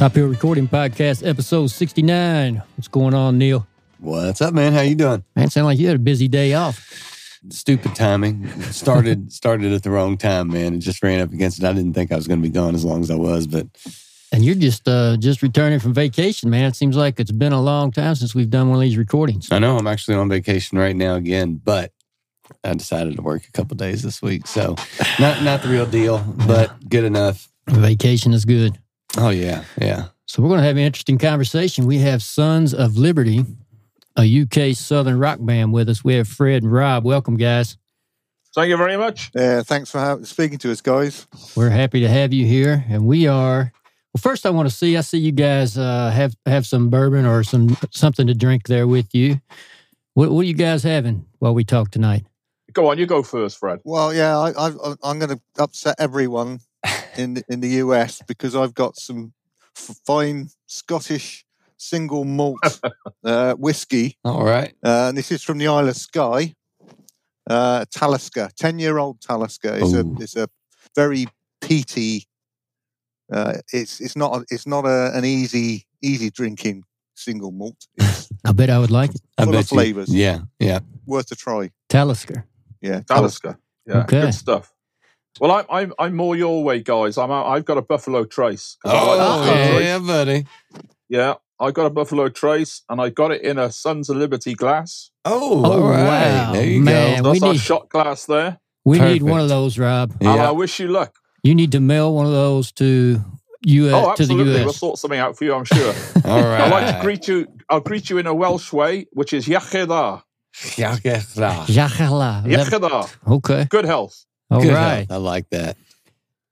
Top Hill Recording Podcast, episode 69. What's going on, Neil? What's up, man? How you doing? Man, sound like you had a busy day off. Stupid timing. Started started at the wrong time, man. It just ran up against it. I didn't think I was going to be gone as long as I was, but And you're just uh just returning from vacation, man. It seems like it's been a long time since we've done one of these recordings. I know I'm actually on vacation right now again. But I decided to work a couple days this week, so not not the real deal, but good enough. Vacation is good. Oh yeah, yeah. So we're going to have an interesting conversation. We have Sons of Liberty, a UK Southern rock band with us. We have Fred and Rob. Welcome, guys. Thank you very much. Yeah, thanks for ha- speaking to us, guys. We're happy to have you here, and we are. Well, first, I want to see. I see you guys uh, have have some bourbon or some something to drink there with you. What, what are you guys having while we talk tonight? Go on, you go first, Fred. Well, yeah, I, I, I'm going to upset everyone in the- in the US because I've got some f- fine Scottish single malt uh, whiskey, All right. uh, and this is from the Isle of Skye, uh, Talisker, ten year old Talisker. It's Ooh. a it's a very peaty. Uh, it's it's not a, it's not a, an easy easy drinking single malt. It's I bet I would like it. I Full of bet you- flavours. Yeah, yeah. worth a try. Talisker. Yeah, Talisker. Yeah, Okay. good stuff. Well, I'm I'm I'm more your way, guys. I'm a- I've got a Buffalo Trace. 'cause I like Oh, Buffalo yeah. Trace. yeah, buddy. yeah. I got a Buffalo Trace, and I got it in a Sons of Liberty glass. Oh, Oh, all right. wow, There you man. go. we That's our need- shot glass there. We need one of those, Rob. And I wish you luck. You need to mail one of those to U. oh, to the absolutely. We'll sort something out for you, I'm sure. All right. I'd like to greet you. I'll greet you in a Welsh way, which is Yacheda. Yacheda. Jachala. Yacheda. Okay. Good health. All Good right. I like that.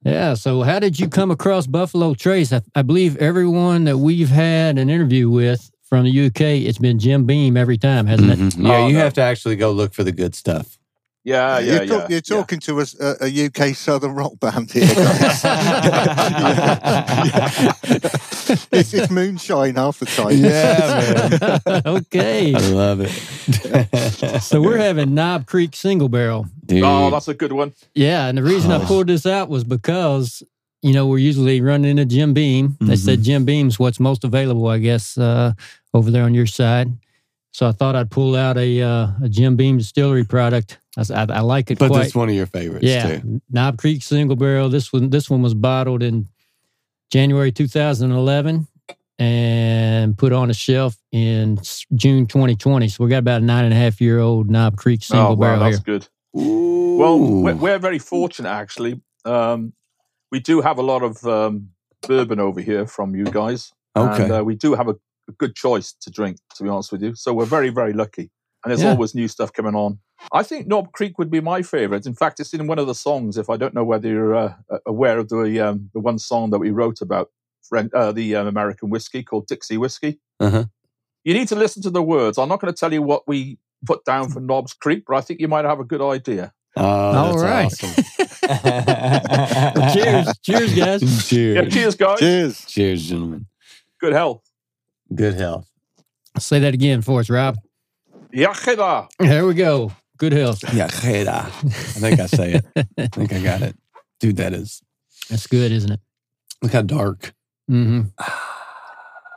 Yeah. So, how did you come across Buffalo Trace? I, I believe everyone that we've had an interview with from the UK, it's been Jim Beam every time, hasn't it? Mhm. Yeah, Oh, you no. have to actually go look for the good stuff. Yeah, yeah, you're, yeah. you're yeah. talking to us, a, a UK Southern rock band here, guys. it's, it's moonshine half the time. Yeah, man. okay. I love it. So we're having Knob Creek single barrel. Dude. Oh, that's a good one. Yeah, and the reason I Oh. pulled this out was because you know we're usually running into Jim Beam. They Mhm. said Jim Beam's what's most available, I guess, uh, over there on your side. So I thought I'd pull out a uh, a Jim Beam distillery product. I like it but quite. that's one of your favorites, yeah, too. Knob Creek single barrel. This one this one was bottled in January 2011 and put on a shelf in June 2020. So we got about a nine and a half year old Knob Creek single oh, wow, barrel that's here. good. Well, we're, we're very fortunate, actually. Um, we do have a lot of um, bourbon over here from you guys. Okay. And uh, we do have a, a good choice to drink, to be honest with you. So we're very, very lucky. And there's Yeah. always new stuff coming on. I think Knob Creek would be my favorite. In fact, it's in one of the songs. If I don't know whether you're uh, aware of the um, the one song that we wrote about friend, uh, the um, American whiskey called Dixie Whiskey. Uh-huh. You need to listen to the words. I'm not going to tell you what we put down for Knobs Creek, but I think you might have a good idea. Oh, All that's right. awesome. cheers, cheers, guys. Cheers. Yeah, cheers, guys. Cheers. Cheers, gentlemen. Good health. Good health. Say that again for us, Rob. Yachida. There we go. Good health. Yacheda. I think I say it. I think I got it. Dude, that is. That's good, isn't it? Look how dark. hmm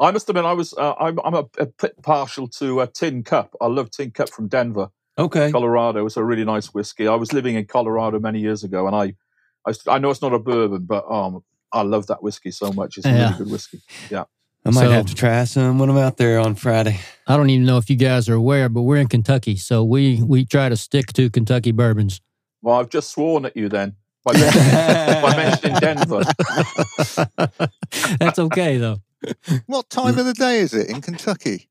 I must admit, I was uh, I'm, I'm a, a bit partial to uh, Tin Cup. I love Tin Cup from Denver, Okay. Colorado. It's a really nice whiskey. I was living in Colorado many years ago, and I, I, I know it's not a bourbon, but um, I love that whiskey so much. It's a Yeah. really good whiskey. Yeah. I might So- have to try some when I'm out there on Friday. I don't even know if you guys are aware, but we're in Kentucky, so we we try to stick to Kentucky bourbons. Well, I've just sworn at you then by mentioning, by mentioning Denver. That's okay though. What time of the day is it in Kentucky?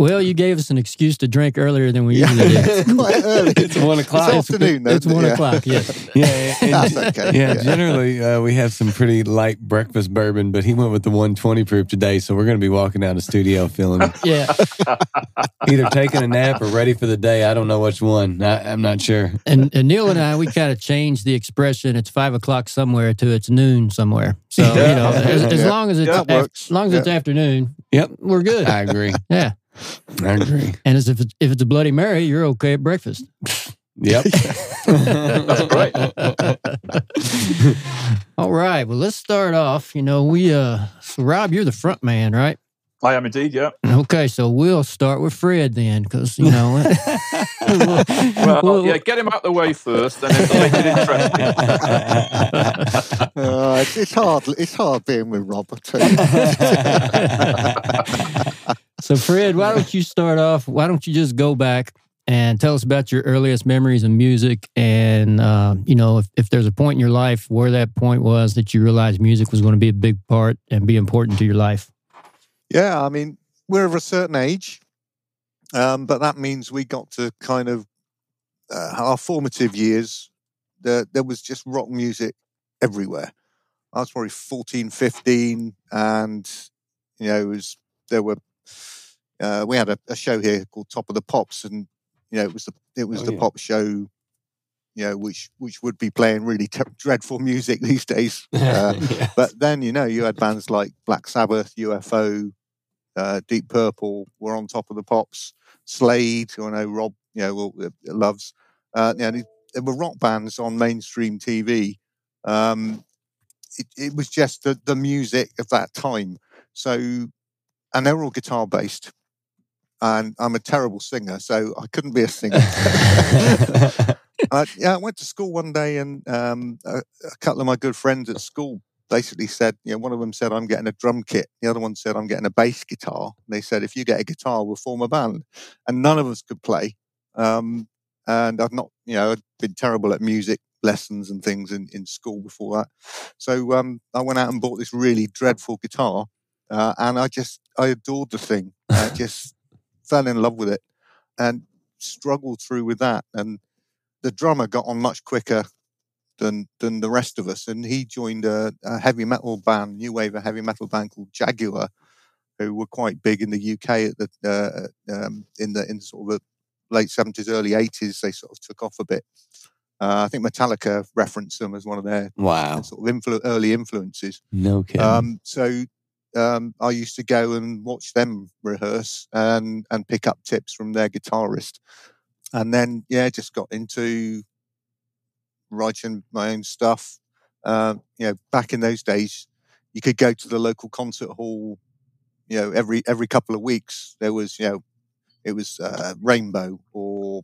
Well, you gave us an excuse to drink earlier than we Yeah. usually do. it's quite early. It's one o'clock. It's afternoon. though, It's one yeah. o'clock. Yes. Yeah, and- That's okay. yeah, generally uh, we have some pretty light breakfast bourbon, but he went with the 120 proof today, so we're going to be walking out of studio feeling Yeah. either taking a nap or ready for the day. I don't know which one. I, I'm not sure. And, and Neil and I, we kind of changed the expression. It's five o'clock somewhere to it's noon somewhere. So you know, as, as Yeah. long as it's That af- as long as it's afternoon, Yep. we're good. I agree. Yeah. I agree. And as if it's, if it's a Bloody Mary, you're okay at breakfast. Yep. That's great. All right. Well, let's start off. You know, we uh, so Rob, you're the front man, right? I am indeed. Yeah. Okay, so we'll start with Fred then, because you know. we'll- Well, we'll- yeah. Get him out of the way first, then it'll make it interesting. Uh, it's, it's hard. It's hard being with Rob. So, Fred, why don't you start off? Why don't you just go back and tell us about your earliest memories of music? And, uh, you know, if, if there's a point in your life where that point was that you realized music was going to be a big part and be important to your life. Yeah, I mean, we're of a certain age, um, but that means we got to kind of uh, our formative years. There, there was just rock music everywhere. I was probably 14, 15, and you know, was there were. Uh, we had a, a show here called Top of the Pops, and you know, it was the it was Oh, the yeah. pop show. You know, which which would be playing really te- dreadful music these days. Uh, Yeah. but then you know you had bands like Black Sabbath, UFO, uh, Deep Purple were on top of the pops. Slade, who I know Rob, you know, uh, loves. Uh, you know, there were rock bands on mainstream TV. Um, it, it was just the, the music of that time. So, and they were all guitar based. And I'm a terrible singer, so I couldn't be a singer. Uh, yeah, I went to school one day, and um, a, a couple of my good friends at school basically said, you know, one of them said, I'm getting a drum kit. The other one said, I'm getting a bass guitar. And they said, if you get a guitar, we'll form a band. And none of us could play. Um, and I've not, you know, I'd been terrible at music lessons and things in, in school before that. So um, I went out and bought this really dreadful guitar. Uh, and I just, I adored the thing. I just fell in love with it and struggled through with that. And the drummer got on much quicker than than the rest of us, and he joined a, a heavy metal band, new wave of heavy metal band called Jaguar, who were quite big in the UK at the uh, um, in the in sort of the late seventies, early eighties. They sort of took off a bit. Uh, I think Metallica referenced them as one of their wow. sort of influ- early influences. No kidding. Um, so um, I used to go and watch them rehearse and and pick up tips from their guitarist, and then yeah, just got into writing my own stuff. Um, you know, back in those days, you could go to the local concert hall. You know, every every couple of weeks there was you know, it was uh, Rainbow or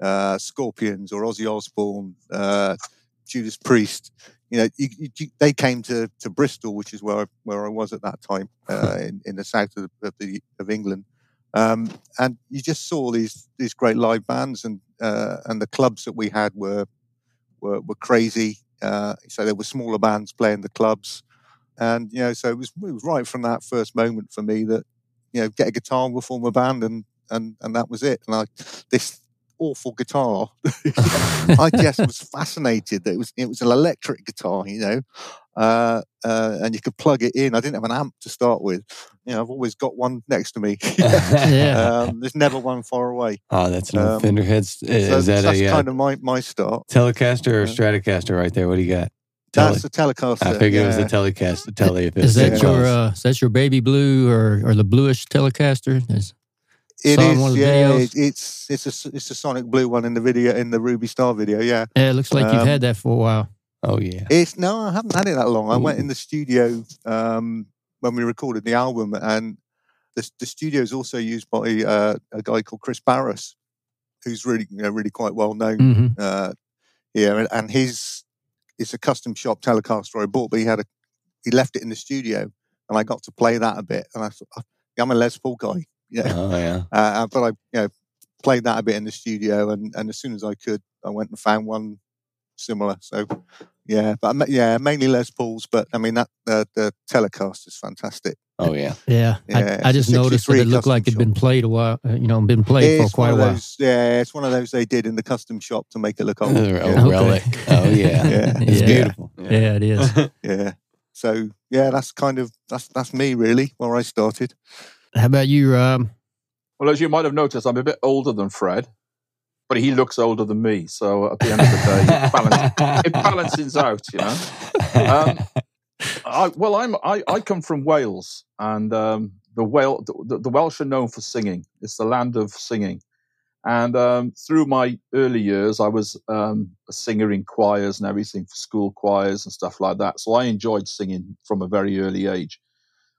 uh, Scorpions or Ozzy Osbourne, uh, Judas Priest you know, you, you, they came to, to Bristol, which is where I, where I was at that time, uh, in, in the south of, the, of, the, of England, um, and you just saw these these great live bands, and uh, and the clubs that we had were were, were crazy. Uh, so there were smaller bands playing the clubs, and you know, so it was it was right from that first moment for me that you know, get a guitar, we'll form a band, and and and that was it. And I this awful guitar. I just was fascinated that it was it was an electric guitar, you know, uh, uh, and you could plug it in. I didn't have an amp to start with. You know, I've always got one next to me. Yeah. um, there's never one far away. oh, that's um, Fender heads. Is, So that that's a uh, kind of my, my start. Telecaster or Stratocaster right there? What do you got? Tele- That's the Telecaster. I figured it was the yeah. Telecast. Tele. If it Is that so your uh, is that your baby blue or or the bluish Telecaster? Is- It saw in is, one yeah. videos? It's it's a it's a Sonic Blue one in the video in the Ruby Star video. Yeah, Yeah, it looks like you've Um, had that for a while. Oh yeah. It's no, I haven't had it that long. I went in the studio um, when we recorded the album, and the, the studio is also used by uh, a guy called Chris Barris, who's really, you know, really quite well known hmm uh, here, and, and his it's a custom shop Telecaster I bought, but he had a he left it in the studio, and I got to play that a bit, and I thought "Oh, I'm a Les Paul guy, yeah, Oh yeah. uh, but I you know played that a bit in the studio, and and as soon as I could, I went and found one similar. So yeah, but I ma- yeah, mainly Les Pauls, but I mean that the the Telecaster is fantastic. Oh yeah. Yeah, Yeah, I, I just noticed that it looked like custom it'd been played a while. uh, You know, been played it's for quite a while. those, yeah, it's one of those they did in the custom shop to make it look old. A yeah. relic. Oh yeah. Yeah. It's Yeah. beautiful. Yeah, it is. yeah. So yeah, that's kind of that's that's me really where I started. How about you, Rob? Well, as you might have noticed, I'm a bit older than Fred, but he looks older than me. So at the end of the day, it, it balances out, you know. Um, I, well, I'm I, I come from Wales, and um, the, Wale, the, the Welsh are known for singing. It's the land of singing, and um, through my early years, I was um, a singer in choirs and everything for school choirs and stuff like that. So I enjoyed singing from a very early age.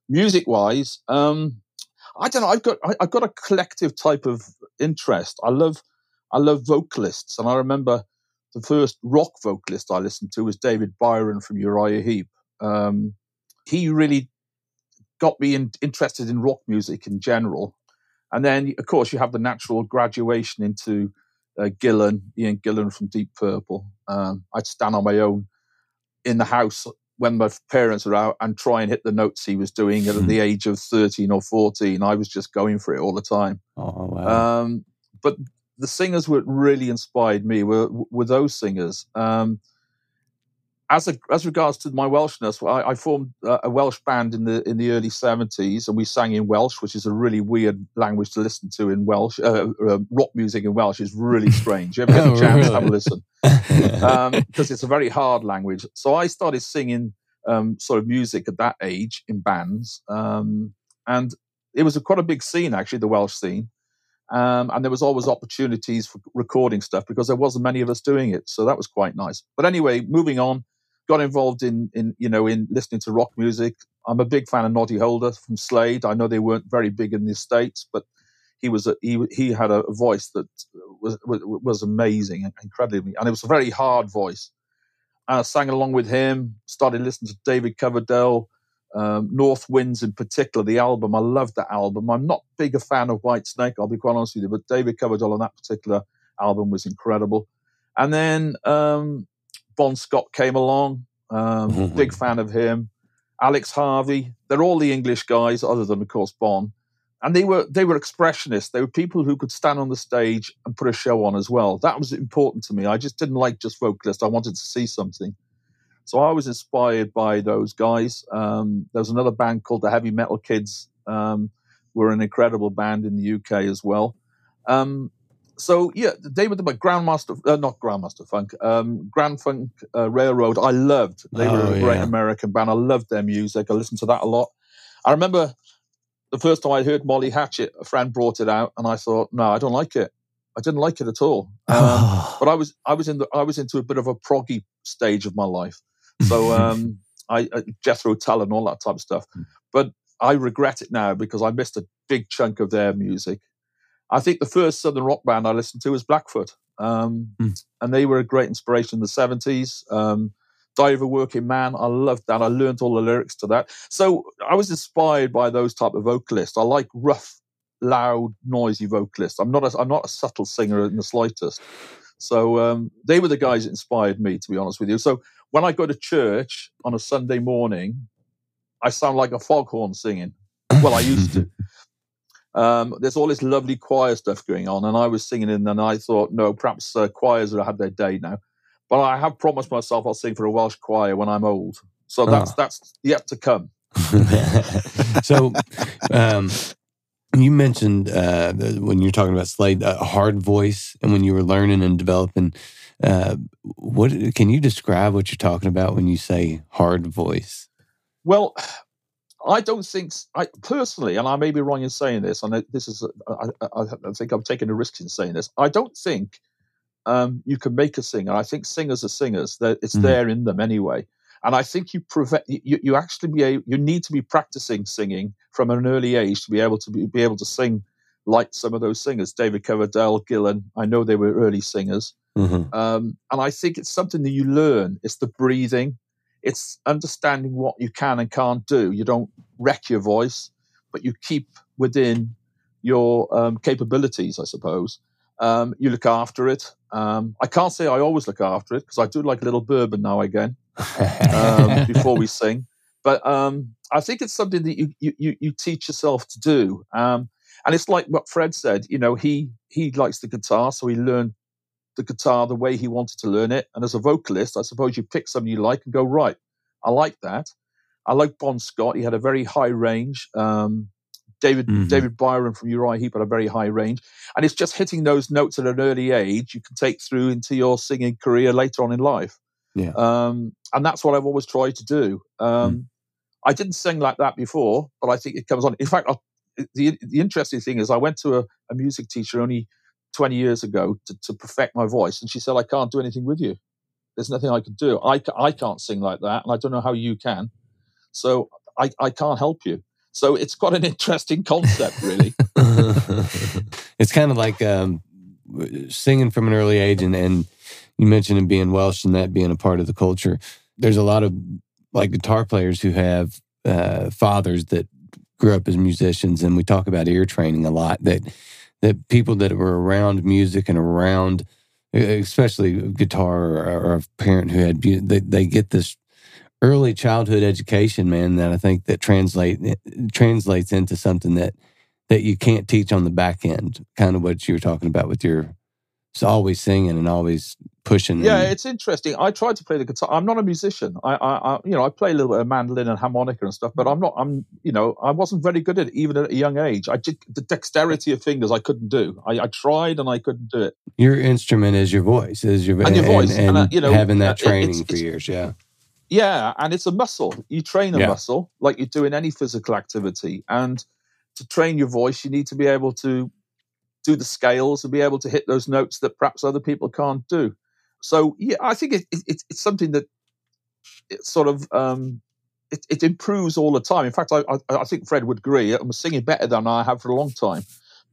Music wise, um, I don't know. I've got I, I've got a collective type of interest. I love I love vocalists, and I remember the first rock vocalist I listened to was David Byron from Uriah Heep. Um, he really got me in, interested in rock music in general, and then of course you have the natural graduation into uh, Gillan, Ian Gillan from Deep Purple. Um, I'd stand on my own in the house when my parents were out and try and hit the notes he was doing at the age of 13 or 14. I was just going for it all the time. Oh wow. Um, but the singers that really inspired me were were those singers. Um, as a, as regards to my Welshness, I, I formed uh, a Welsh band in the in the early seventies, and we sang in Welsh, which is a really weird language to listen to in Welsh. Uh, uh, rock music in Welsh is really strange. You ever get Oh, a chance, have a listen because it's a very hard language. So I started singing um, sort of music at that age in bands, um, and it was a, quite a big scene actually, the Welsh scene. Um, and there was always opportunities for recording stuff because there wasn't many of us doing it, so that was quite nice. But anyway, moving on, got involved in in you know in listening to rock music. I'm a big fan of Noddy Holder from Slade. I know they weren't very big in the states, but he was a, he he had a voice that was was, amazing, incredibly, and it was a very hard voice. And I sang along with him. Started listening to David Coverdale, um, Northwinds in particular. The album, I loved that album. I'm not big a fan of Whitesnake, I'll be quite honest with you, but David Coverdale on that particular album was incredible. And then um, Bon Scott came along. Um, Mhm. Big fan of him. Alex Harvey. They're all the English guys, other than of course Bon. And they were they were expressionists. They were people who could stand on the stage and put a show on as well. That was important to me. I just didn't like just vocalists. I wanted to see something. So I was inspired by those guys. Um, there was another band called the Heavy Metal Kids. Um, were an incredible band in the UK as well. Um, so yeah, they were the Grandmaster, uh, not Grandmaster Funk, um, Grand Funk uh, Railroad. I loved. They were Oh, a great yeah. American band. I loved their music. I listened to that a lot. I remember the first time I heard Molly Hatchet, a friend brought it out, and I thought, no, I don't like it. I didn't like it at all. Um, Oh. but I was I was in the I was into a bit of a proggy stage of my life. So um, I uh, Jethro Tull and all that type of stuff. But I regret it now because I missed a big chunk of their music. I think the first southern rock band I listened to was Blackfoot, um, Hmm. and they were a great inspiration in the seventies. Um, Diary of a Workingman, I loved that. I learned all the lyrics to that. So I was inspired by those type of vocalists. I like rough, loud, noisy vocalists. I'm not a, I'm not a subtle singer in the slightest. So um, they were the guys that inspired me, to be honest with you. So when I go to church on a Sunday morning, I sound like a foghorn singing. Well, I used to. Um, there's all this lovely choir stuff going on, and I was singing, in, and I thought, no, perhaps uh, choirs have had their day now. But I have promised myself I'll sing for a Welsh choir when I'm old. So that's Oh. that's yet to come. so, um, you mentioned uh, when you're talking about Slade, a hard voice, and when you were learning and developing. Uh, what can you describe what you're talking about when you say hard voice? Well, I don't think I personally, and I may be wrong in saying this. And this is, I, I, I think I'm taking a risk in saying this. I don't think um, you can make a singer. I think singers are singers; They're, it's Mhm. there in them anyway. And I think you prevent you, you actually be a, you need to be practicing singing from an early age to be able to be, be able to sing like some of those singers, David Coverdale, Gillan. I know they were early singers. Mhm. Um, and I think it's something that you learn. It's the breathing. It's understanding what you can and can't do. You don't wreck your voice, but you keep within your um, capabilities, I suppose. Um, you look after it. Um, I can't say I always look after it because I do like a little bourbon now again um, before we sing. But um, I think it's something that you, you, you, teach yourself to do. Um, and it's like what Fred said, you know, he, he likes the guitar, so he learned the guitar the way he wanted to learn it. And as a vocalist, I suppose you pick something you like and go, right, I like that. I like Bon Scott. He had a very high range. Um, David Mhm. David Byron from Uriah Heep had a very high range. And it's just hitting those notes at an early age you can take through into your singing career later on in life. Yeah. Um, and that's what I've always tried to do. Um, I didn't sing like that before, but I think it comes on. In fact, I, the the interesting thing is I went to a, a music teacher only 20 years ago to, to perfect my voice, and she said, "I can't do anything with you. There's nothing I can do. I, I can't sing like that, and I don't know how you can. So I, I can't help you." So it's quite an interesting concept, really. it's kind of like um, singing from an early age, and, and you mentioned it being Welsh and that being a part of the culture. There's a lot of like guitar players who have uh, fathers that grew up as musicians, and we talk about ear training a lot. That that people that were around music and around, especially guitar or, or a parent who had, they, they get this early childhood education, man. That I think that translate eh, translates into something that that you can't teach on the back end. Kind of what you were talking about with your it's always singing and always pushing. Yeah, and- it's interesting. I tried to play the guitar. I'm not a musician. I, I, I, you know, I play a little bit of mandolin and harmonica and stuff, but I'm not. I'm, you know, I wasn't very good at it even at a young age. I did the dexterity of fingers. I couldn't do. I, I tried and I couldn't do it. your instrument is your voice, is your And your voice, and, and, uh, you know, having that training it's- for it's- years. Yeah, Yeah, and it's a muscle. You train a Yeah. muscle like you do in any physical activity. And to train your voice, you need to be able to do the scales and be able to hit those notes that perhaps other people can't do. So yeah, I think it, it, it's it's something that it sort of um, it, it improves all the time. In fact, I, I, I think Fred would agree. I'm singing better than I have for a long time,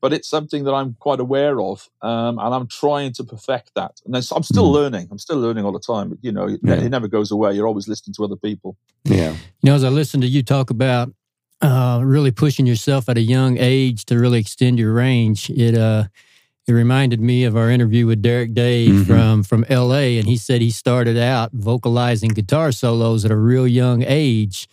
but it's something that I'm quite aware of, um, and I'm trying to perfect that. And then, so I'm still Mm. learning. I'm still learning all the time. You know, it, Yeah. it never goes away. You're always listening to other people. yeah, You know, as I listen to you talk about uh, really pushing yourself at a young age to really extend your range, it uh, it reminded me of our interview with Derek Day Mhm. from from L.A. And he said he started out vocalizing guitar solos at a real young age,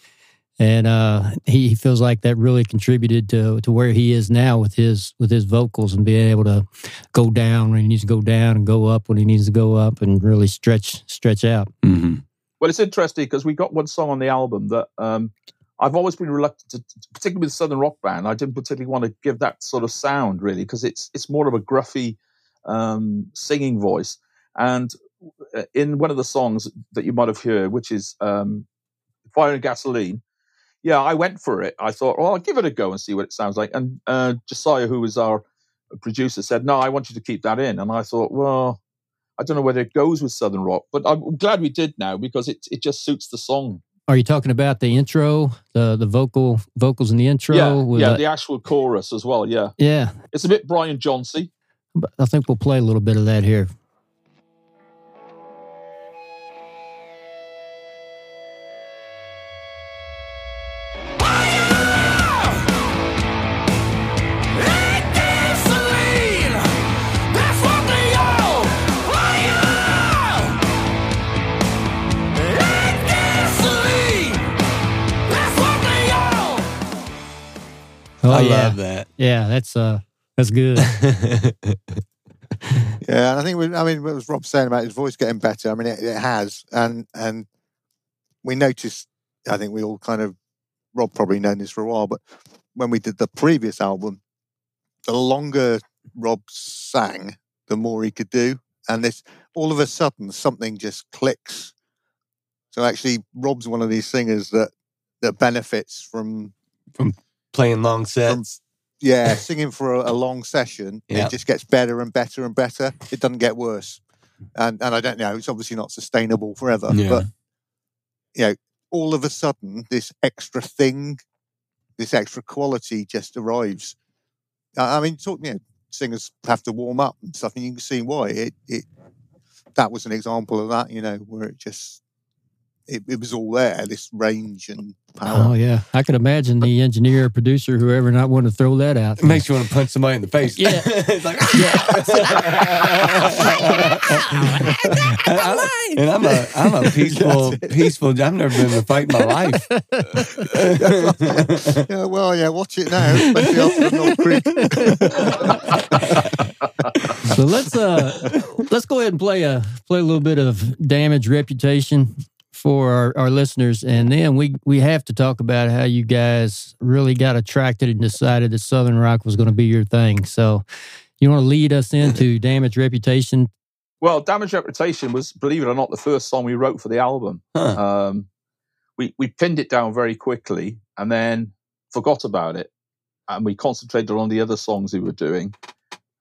and uh, he, he feels like that really contributed to to where he is now with his with his vocals and being able to go down when he needs to go down and go up when he needs to go up and really stretch stretch out. hmm Well, it's interesting because we got one song on the album that um, I've always been reluctant to, particularly with Southern Rock Band. I didn't particularly want to give that sort of sound really because it's it's more of a gruffy um, singing voice. And uh, in one of the songs that you might have heard, which is um, Fire and Gasoline, yeah, I went for it. I thought, well, I'll give it a go and see what it sounds like. And uh, Josiah, who was our producer, said, no, I want you to keep that in. And I thought, well, I don't know whether it goes with Southern Rock, but I'm glad we did now because it it just suits the song. Are you talking about the intro, the the vocal vocals in the intro? yeah, with yeah, the- the actual chorus as well. Yeah, yeah. it's a bit Brian Johnsy. But I think we'll play a little bit of that here. Oh I yeah, love that. yeah. That's uh, that's good. Yeah, and I think we, I mean, what was Rob saying about his voice getting better? I mean, it, it has, and and we noticed. I think we all kind of Rob probably known this for a while, but when we did the previous album, the longer Rob sang, the more he could do, and this all of a sudden something just clicks. So actually, Rob's one of these singers that that benefits from from Playing long sets. yeah singing for a, a long session. Yeah. It just gets better and better and better. It doesn't get worse. and and I don't know. It's obviously not sustainable forever, Yeah. but you know, all of a sudden, this extra thing, this extra quality just arrives. I I mean, talk, you know, singers have to warm up and stuff, and you can see why. It, it that was an example of that, you know, where it just it, it was all there, this range and power. Oh yeah, I could imagine the engineer, producer, whoever, not want to throw that out. It makes you want to punch somebody in the face. Yeah. it's like, and I'm a I'm a peaceful peaceful. I've never been in a fight in my life. yeah, well, yeah, watch it now, especially after Knob Creek. so let's uh let's go ahead and play a play a little bit of damage reputation for our, our listeners and then we we have to talk about how you guys really got attracted and decided that southern rock was going to be your thing so you want to lead us into damage reputation Well, Damage Reputation was, believe it or not, the first song we wrote for the album. Huh. Um, we we pinned it down very quickly and then forgot about it, and we concentrated on the other songs we were doing.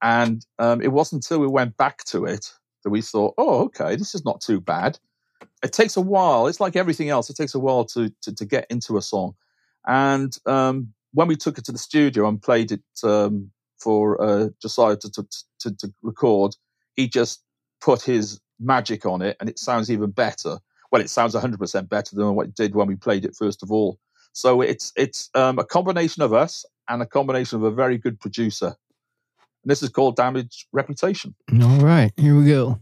And um, it wasn't until we went back to it that we thought, "Oh, okay, this is not too bad." It takes a while. It's like everything else; it takes a while to to, to get into a song. And um, when we took it to the studio and played it um, for uh, Josiah to, to, to, to record, he just put his magic on it and it sounds even better. Well, it sounds 100% better than what it did when we played it first of all. So it's it's um, a combination of us and a combination of a very good producer. And this is called Damage Reputation. all right here we go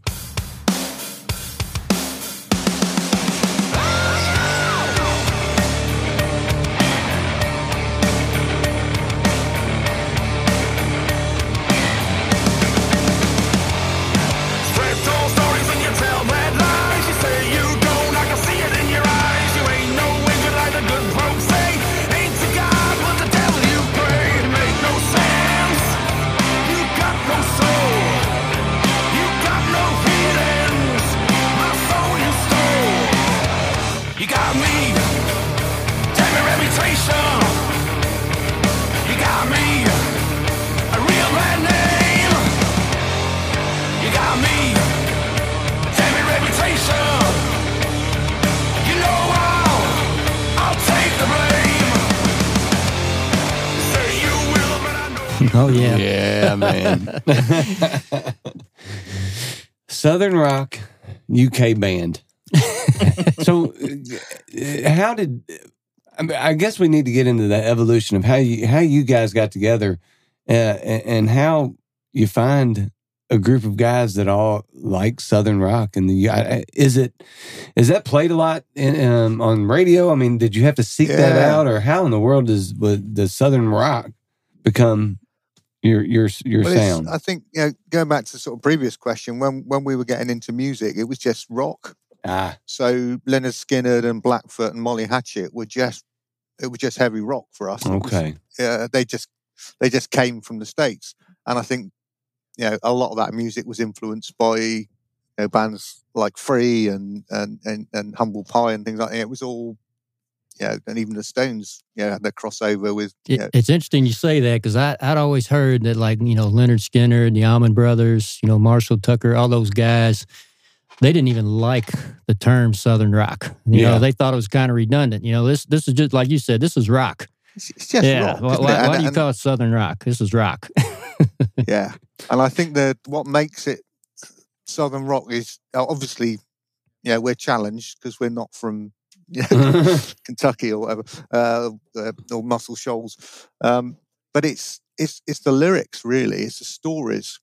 Southern Rock UK band. so, uh, how did? I, mean, I guess we need to get into the evolution of how you how you guys got together, uh, and, how you find a group of guys that all like Southern rock. And the is it is that played a lot in, um, on radio? I mean, did you have to seek that out, or how in the world does does Southern rock become your your your Well, sound? I think you know, going back to the sort of previous question, when when we were getting into music, it was just rock. Ah, So Lynyrd Skynyrd and Blackfoot and Molly Hatchet were just it was just heavy rock for us. Was- okay. uh, they just they just came from the states, and I think you know a lot of that music was influenced by you know bands like Free and and and, and Humble Pie and things like that. It was all you know, and even the Stones, you know, had their crossover with you It, know, it's interesting you say that because I'd always heard that, like, you know, Lynyrd Skynyrd, and the Allman Brothers, you know, Marshall Tucker, all those guys, they didn't even like the term Southern rock. You Yeah. know, they thought it was kind of redundant. You know, this this is just, like you said, this is rock. it's, it's just yeah. rock. why isn't why, And- why do you call it Southern rock? This is rock. yeah and i think that what makes it southern rock is obviously yeah we're challenged because we're not from you know, kentucky or whatever uh, uh, or muscle shoals um, but it's it's it's the lyrics really it's the stories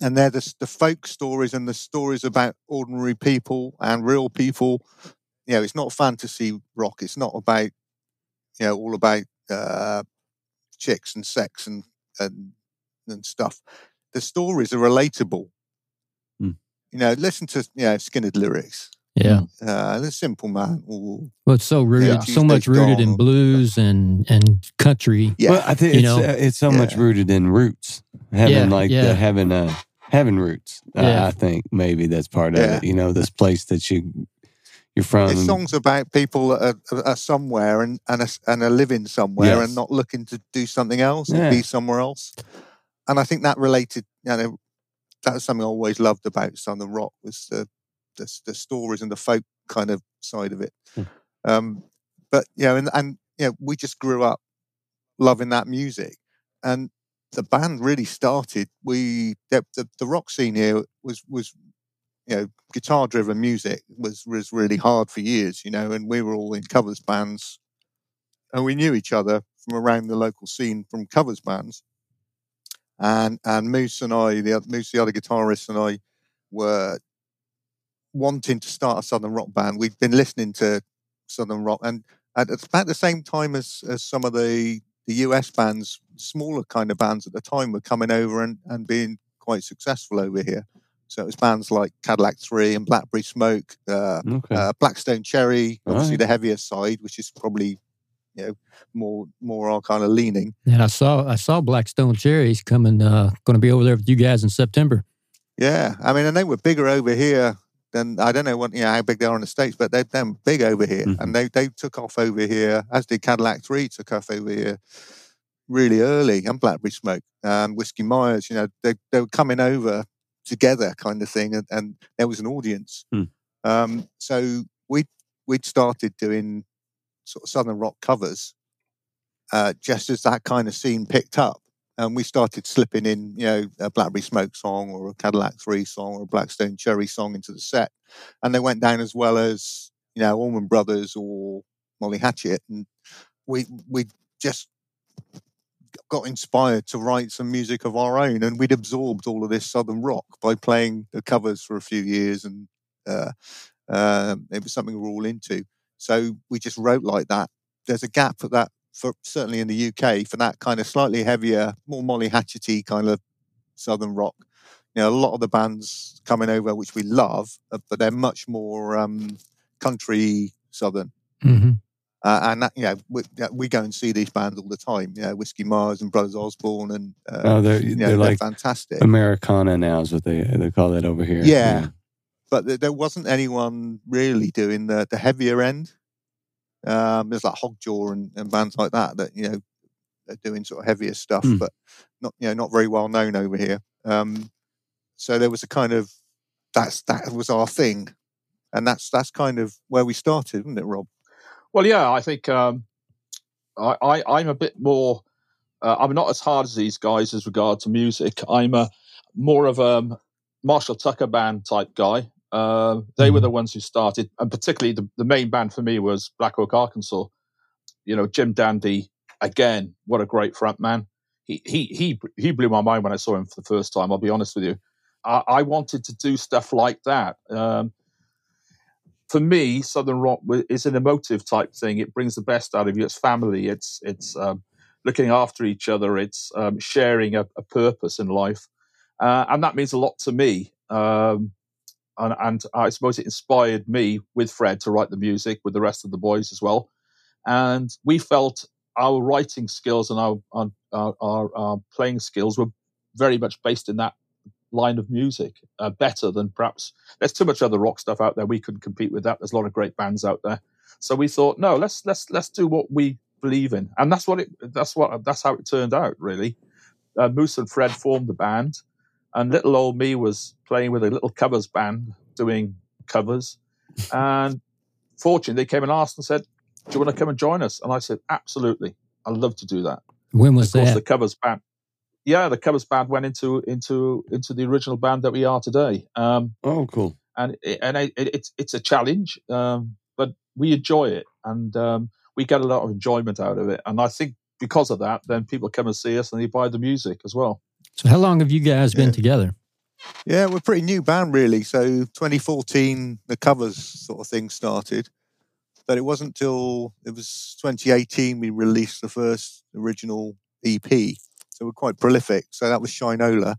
and they're the, the folk stories and the stories about ordinary people and real people you know it's not fantasy rock it's not about you know all about uh, chicks and sex and and and stuff. The stories are relatable. Hmm. You know, listen to you know Skynyrd lyrics. Yeah. Uh, the simple man. Or, Well, it's so rooted, Yeah. so much Tuesday's rooted in blues and and country. yeah, Well, I think You it's know? uh, it's so much rooted in roots, having Yeah, like yeah. The, having uh having roots. Uh, I think maybe that's part of it. You know, this place that you you're from. it's songs about people that are, are somewhere and and are, and are living somewhere Yes. and not looking to do something else Yeah. and be somewhere else. And I think that related, you know, that was something I always loved about Southern rock was the the, the stories and the folk kind of side of it. Hmm. Um, but you know, and, and you know, we just grew up loving that music, and the band really started. We the, the, the rock scene here was was you know guitar driven music was was really hard for years, you know, and we were all in covers bands, and we knew each other from around the local scene from covers bands. And and Moose and I, the Moose, the other guitarist, and I were wanting to start a southern rock band. We'd been listening to southern rock, and at about the same time as, as some of the the US bands, smaller kind of bands at the time, were coming over and, and being quite successful over here. So it was bands like Cadillac Three and Blackberry Smoke, uh, Okay. uh, Black Stone Cherry, obviously Alright. the heavier side, which is probably you know more more our kind of leaning. And I saw I saw Black Stone Cherry's coming. Uh, going to be over there with you guys in September. Yeah, I mean, and they were bigger over here than I don't know what you know how big they are in the states, but they're them big over here, Mhm. and they they took off over here as did Cadillac Three took off over here really early, and Blackberry Smoke and Whiskey Myers. You know, they they were coming over together, kind of thing, and, and there was an audience. Hmm. Um, so we we'd started doing sort of southern rock covers uh, just as that kind of scene picked up and we started slipping in, you know, a Blackberry Smoke song or a Cadillac Three song or a Black Stone Cherry song into the set, and they went down as well as you know Allman Brothers or Molly Hatchet, and we we just got inspired to write some music of our own, and we'd absorbed all of this southern rock by playing the covers for a few years, and uh, um, it was something we were all into. So we just wrote like that. There's a gap for that for certainly in the UK for that kind of slightly heavier, more Molly Hatchety kind of southern rock. You know, a lot of the bands coming over, which we love, uh, but they're much more um, country southern. Mm-hmm. Uh, and that, you know, we, yeah, we go and see these bands all the time. You know, Whiskey Myers and Brothers Osborne, and uh, Oh, they're- you know, they're like fantastic. Americana now is what they they call that over here. Yeah. but th- there wasn't anyone really doing the, the heavier end. Um, there's like Hogjaw and, and bands like that that you know are doing sort of heavier stuff, Hmm. but not you know not very well known over here. Um, so there was a kind of that's that was our thing, and that's that's kind of where we started, isn't it, Rob? Well, yeah, I think um, I, I, I'm a bit more. Uh, I'm not as hard as these guys as regard to music. I'm a more of a Marshall Tucker band type guy. Uh, they were the ones who started, and particularly the, the main band for me was Black Oak, Arkansas. You know, Jim Dandy again. What a great front man. He he he he blew my mind when I saw him for the first time. I'll be honest with you. I, I wanted to do stuff like that. Um, for me, Southern rock is an emotive type thing. It brings the best out of you. It's family. It's it's um, looking after each other. It's um, sharing a, a purpose in life, uh, and that means a lot to me. Um, and, and I suppose it inspired me with Fred to write the music with the rest of the boys as well. And we felt our writing skills and our our, our, our, our playing skills were very much based in that line of music, uh, better than perhaps there's too much other rock stuff out there. We couldn't compete with that. There's a lot of great bands out there. So we thought, no, let's let's let's do what we believe in, and that's what it. That's what that's how it turned out. Really, uh, Moose and Fred formed the band, and little old me was playing with a little covers band doing covers, and fortunately they came and asked and said, "Do you want to come and join us?" And I said, "Absolutely, I'd love to do that." When was that? the covers band. Yeah, the covers band went into into into the original band that we are today. Um, Oh, cool. and it, and it, it, it's it's a challenge, um, but we enjoy it, and um, we get a lot of enjoyment out of it. And I think because of that, then people come and see us and they buy the music as well. So how long have you guys been Yeah. together? Yeah, we're a pretty new band, really. So 2014, the covers sort of thing started, but it wasn't till it was 2018 we released the first original EP. So we're quite prolific. So that was Shinola,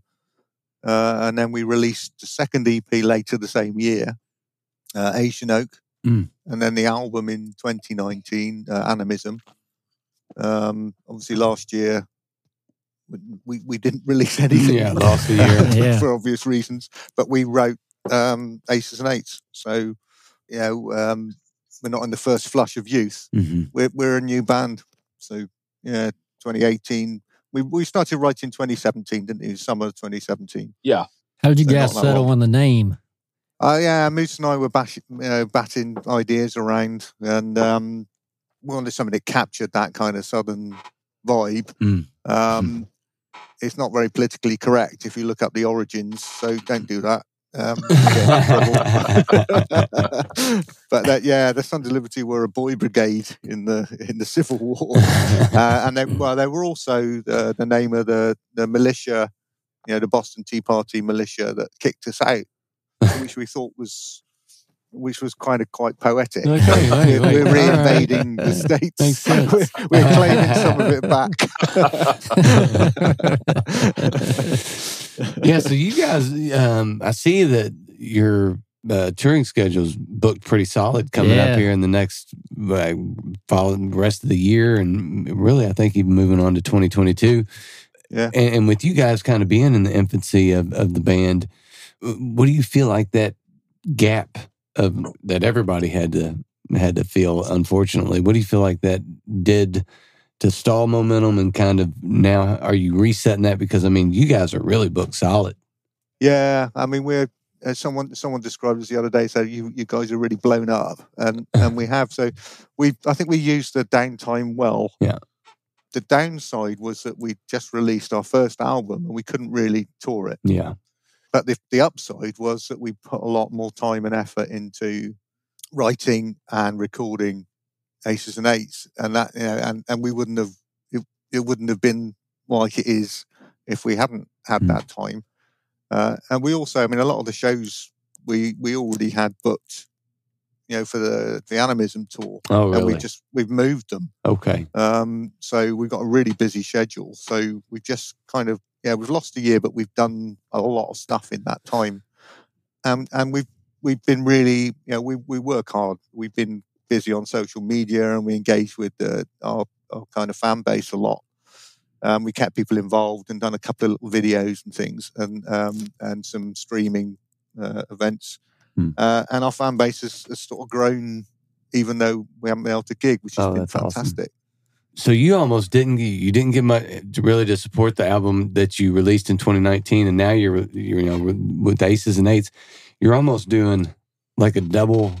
uh, and then we released the second EP later the same year, uh, Aged in Oak, Mm. and then the album in 2019, uh, Animism. Um, obviously, last year we, we, we didn't release anything Yeah, lost a year. for, Yeah. for obvious reasons. But we wrote um, Aces and Eights, so you know um, we're not in the first flush of youth. hmm We're we're a new band, so yeah, 2018. We we started writing 2017, didn't we? Summer of 2017. Yeah. How did you They're guys settle on the name? Uh, yeah, Moose and I were bash, you know, batting ideas around, and um, we wanted something that captured that kind of southern vibe. Mm. Um, it's not very politically correct if you look up the origins, so don't do that. Um, you get in trouble. but that, yeah, the Sons of Liberty were a boy brigade in the in the Civil War, uh, and they, well, they were also the, the name of the the militia, you know, the Boston Tea Party militia that kicked us out, which we thought was, which was kind of quite poetic. Okay, wait, we're, we're reinvading the states. We're, we're claiming some of it back. yeah, so you guys, um, I see that your uh, touring schedule's booked pretty solid coming Yeah. up here in the next uh, following the rest of the year, and really, I think even moving on to 2022. Yeah. and, and with you guys kind of being in the infancy of, of the band, what do you feel like that gap of that everybody had to had to feel? Unfortunately, what do you feel like that did? To stall momentum and kind of now, are you resetting that? Because I mean, you guys are really booked solid. Yeah, I mean, we're as someone someone described us the other day. Said you you guys are really blown up, and and we have. So we I think we used the downtime well. Yeah. The downside was that we just released our first album and we couldn't really tour it. Yeah. But the the upside was that we put a lot more time and effort into writing and recording aces and eights, and that you know, and and we wouldn't have it, it wouldn't have been like it is if we hadn't had Mm. that time. Uh, and we also, I mean, a lot of the shows we we already had booked, you know, for the the Animism tour, Oh, and we just we've moved them. Okay. Um, so we've got a really busy schedule. So we've just kind of yeah, we've lost a year, but we've done a lot of stuff in that time. Um, and we've we've been really you know we we work hard. We've been busy on social media and we engage with the, our our kind of fan base a lot. Um, we kept people involved and done a couple of little videos and things and um, and some streaming uh, events. Hmm. Uh, and our fan base has, has sort of grown, even though we haven't been able to gig, which has Oh, been fantastic. awesome. Fantastic. So you almost didn't get- you didn't get much to really to support the album that you released in 2019, and now you're you're you know with, with Aces and Eights, you're almost doing like a double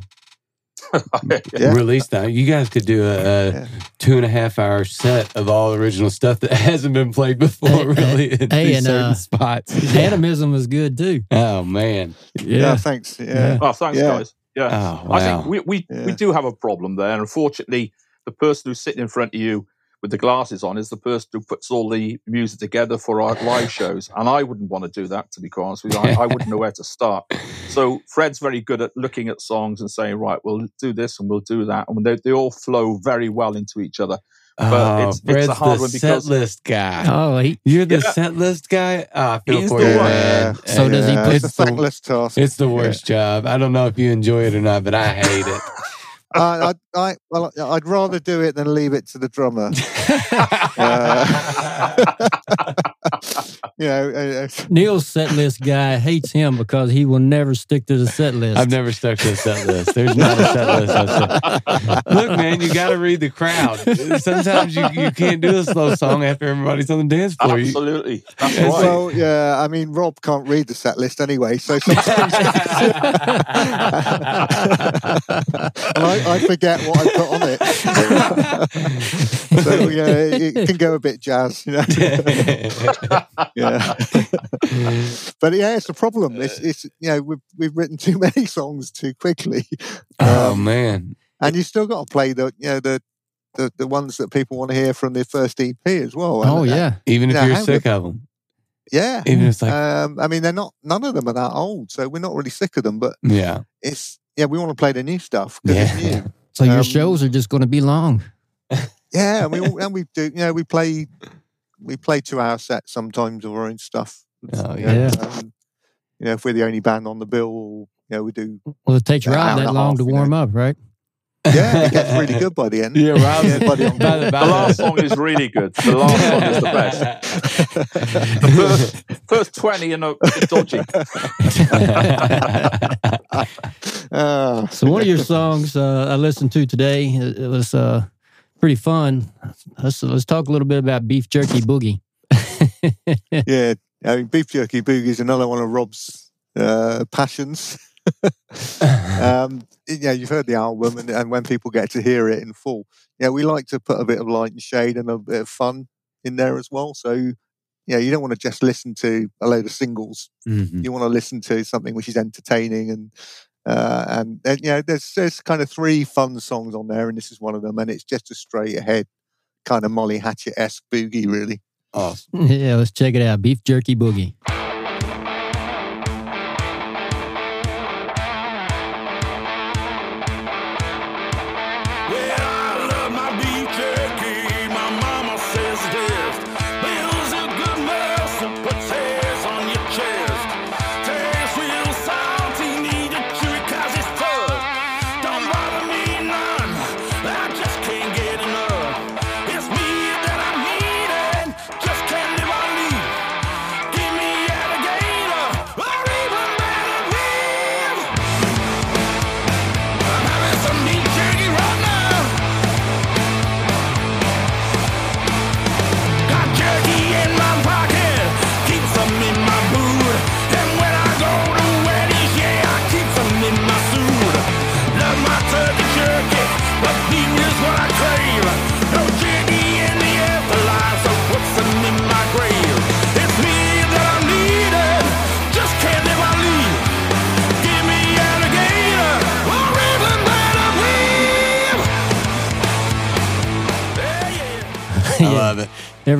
Yeah. release now. You guys could do a, a Yeah. two and a half hour set of all original stuff that hasn't been played before, Hey, really, in hey, these and, certain uh, spots. Animism was good too. Oh man! Yeah, thanks. Yeah. Yeah. Oh, thanks, Yeah. guys. Yeah. Oh I think we, we, we do have a problem there. Unfortunately, the person who's sitting in front of you with the glasses on is the person who puts all the music together for our live shows. And I wouldn't want to do that, to be quite honest with you. I, I wouldn't know where to start. So Fred's very good at looking at songs and saying, right, we'll do this and we'll do that. And they, they all flow very well into each other. but oh, it's- it's a Fred's hard the one set list guy. Oh, he, You're the Yeah. set list guy. Oh, I feel He's for the you, one. man. So does he put- it's a It's the- thankless task. It's the worst job. I don't know if you enjoy it or not, but I hate it. I, I, I, well, I'd rather do it than leave it to the drummer. Uh, you know, Neil's set list guy hates him because he will never stick to the set list. I've never stuck to the set list. There's not a set list. I've stuck- Look, man, you got to read the crowd. Sometimes you, you can't do a slow song after everybody's on the dance floor. You- Absolutely. That's right. well, yeah. I mean, Rob can't read the set list anyway, so sometimes I, I forget what I put on it. so yeah, it can go a bit jazz, you know. yeah. but yeah, it's a problem. It's, it's you know we've we've written too many songs too quickly, oh Um, man, and you still got to play the you know the, the the ones that people want to hear from their first EP as well. And, oh yeah, even if Yeah, you're sick of them, yeah. even if it's like, Um, I mean, they're not. None of them are that old, so we're not really sick of them. But yeah, it's yeah, we want to play the new stuff because it's Yeah. new. so your um, shows are just going to be long. Yeah, and we all- and we do. You know, we play we play two hour sets sometimes of our own stuff. Oh, You know, yeah. um, you know, if we're the only band on the bill, you know, we do. Well, it takes Yeah, hour Rob that a long half, to you warm up, right? Yeah, it gets really good by the end. Yeah, Rob's Everybody on by the, by the last song is really good. The last song is the best. The first, first 20 are no, a dodgy. Ah, So one of your songs uh, I listened to today, it it was uh, pretty fun. Let's let's talk a little bit about Beef Jerky Boogie. yeah, I mean, beef jerky boogie is another one of Rob's uh, passions. um, yeah, you've heard the album, and, and when people get to hear it in full, yeah, we like to put a bit of light and shade and a bit of fun in there as well. So, yeah, you don't want to just listen to a load of singles. Mhm. You want to listen to something which is entertaining and. Uh, and, and you know, there's there's kind of three fun songs on there, and this is one of them. And it's just a straight ahead kind of Molly Hatchet esque boogie, really. Awesome. Yeah, let's check it out. Beef Jerky Boogie.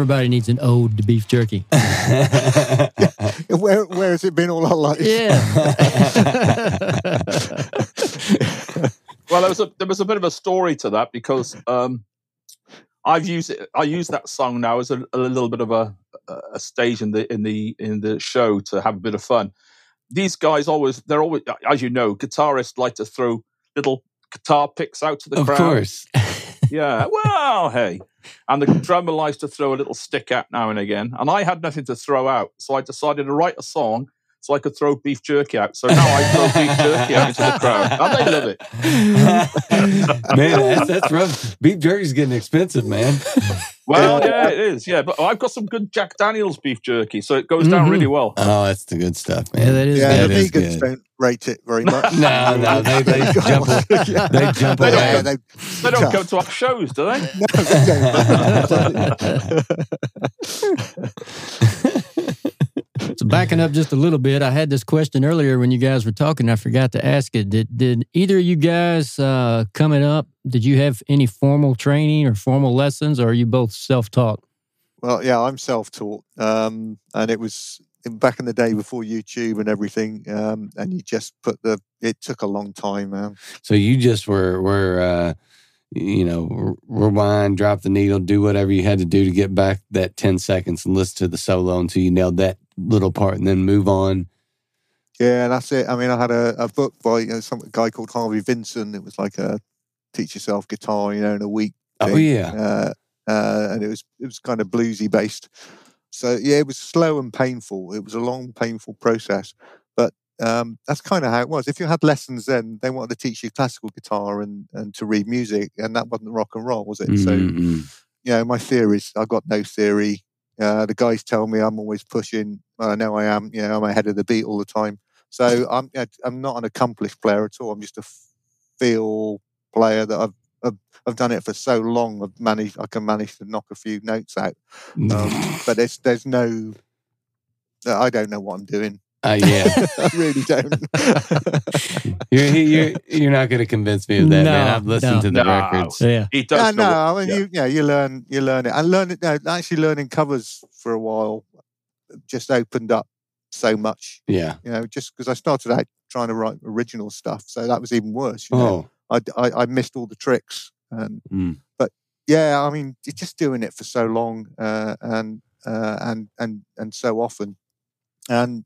Everybody needs an ode to beef jerky. Where where has it been all our lives? Yeah. Well, there was a there was a bit of a story to that because um, I've used it. I use that song now as a, a little bit of a, a stage in the in the in the show to have a bit of fun. These guys always they're always as you know, guitarists like to throw little guitar picks out to the Of crowd. Of course. Yeah, well, hey. And the drummer likes to throw a little stick out now and again. And I had nothing to throw out. So I decided to write a song so I could throw beef jerky out. So now I throw beef jerky out into the crowd. And they love it. man, that's, that's rough. Beef jerky's getting expensive, man. Well, yeah, it is. Yeah, but I've got some good Jack Daniels beef jerky, so it goes down Mhm. really well. Oh, that's the good stuff, man. Yeah, that is Yeah, That the is vegans good. don't rate it very much. No, no, they, they jump. Yeah. They jump They don't away. They, They don't go to our shows, do they? no, they don't. So backing up just a little bit, I had this question earlier when you guys were talking. I forgot to ask it. Did did either of you guys uh, coming up? Did you have any formal training or formal lessons, or are you both self taught? Well, yeah, I'm self-taught, um, and it was back in the day before YouTube and everything. Um, and you just put the. It took a long time, man. So you just were were uh, you know rewind, drop the needle, do whatever you had to do to get back that ten seconds and listen to the solo until you nailed that little part, and then move on. Yeah, that's it. I mean, I had a, a book by uh, some guy called Harvey Vinson. It was like a teach yourself guitar, you know, in a week. Oh yeah, uh, uh, and it was it was kind of bluesy based. So yeah, it was slow and painful. It was a long, painful process, but um, that's kind of how it was. If you had lessons, then they wanted to teach you classical guitar and and to read music, and that wasn't rock and roll, was it? So Mm-mm. you know, my theories, I've got no theory. Uh, the guys tell me I'm always pushing. I know I am. You know, I'm ahead of the beat all the time. So I'm I'm not an accomplished player at all. I'm just a feel player that I've I've, I've done it for so long. I've managed. I can manage to knock a few notes out. Um, but there's there's no. I don't know what I'm doing. Uh, yeah, I really don't. you're, you're you're not going to convince me of that, man. I've listened no. to the No. records. Yeah. He does. Yeah, know no, what- I mean, yeah. you, yeah, you learn, you learn it, and learn it. No, actually, learning covers for a while just opened up so much. Yeah. You know, just because I started out trying to write original stuff, so that was even worse. You know? Oh, I, I, I missed all the tricks, and Mm. but yeah, I mean, just doing it for so long, uh, and uh, and and and so often, and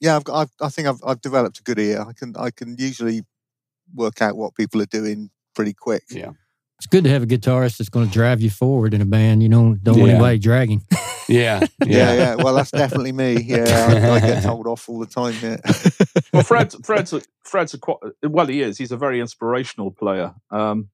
yeah, I've I've, I think I've I've developed a good ear. I can I can usually work out what people are doing pretty quick. Yeah. It's good to have a guitarist that's going to drive you forward in a band. You don't don't want Yeah. anybody dragging. yeah, Yeah, yeah. yeah. Well, that's definitely me. Yeah, I, I get told off all the time. Yeah. well, Fred, Fred's a, Fred's a quite, well, he is. He's a very inspirational player. Um,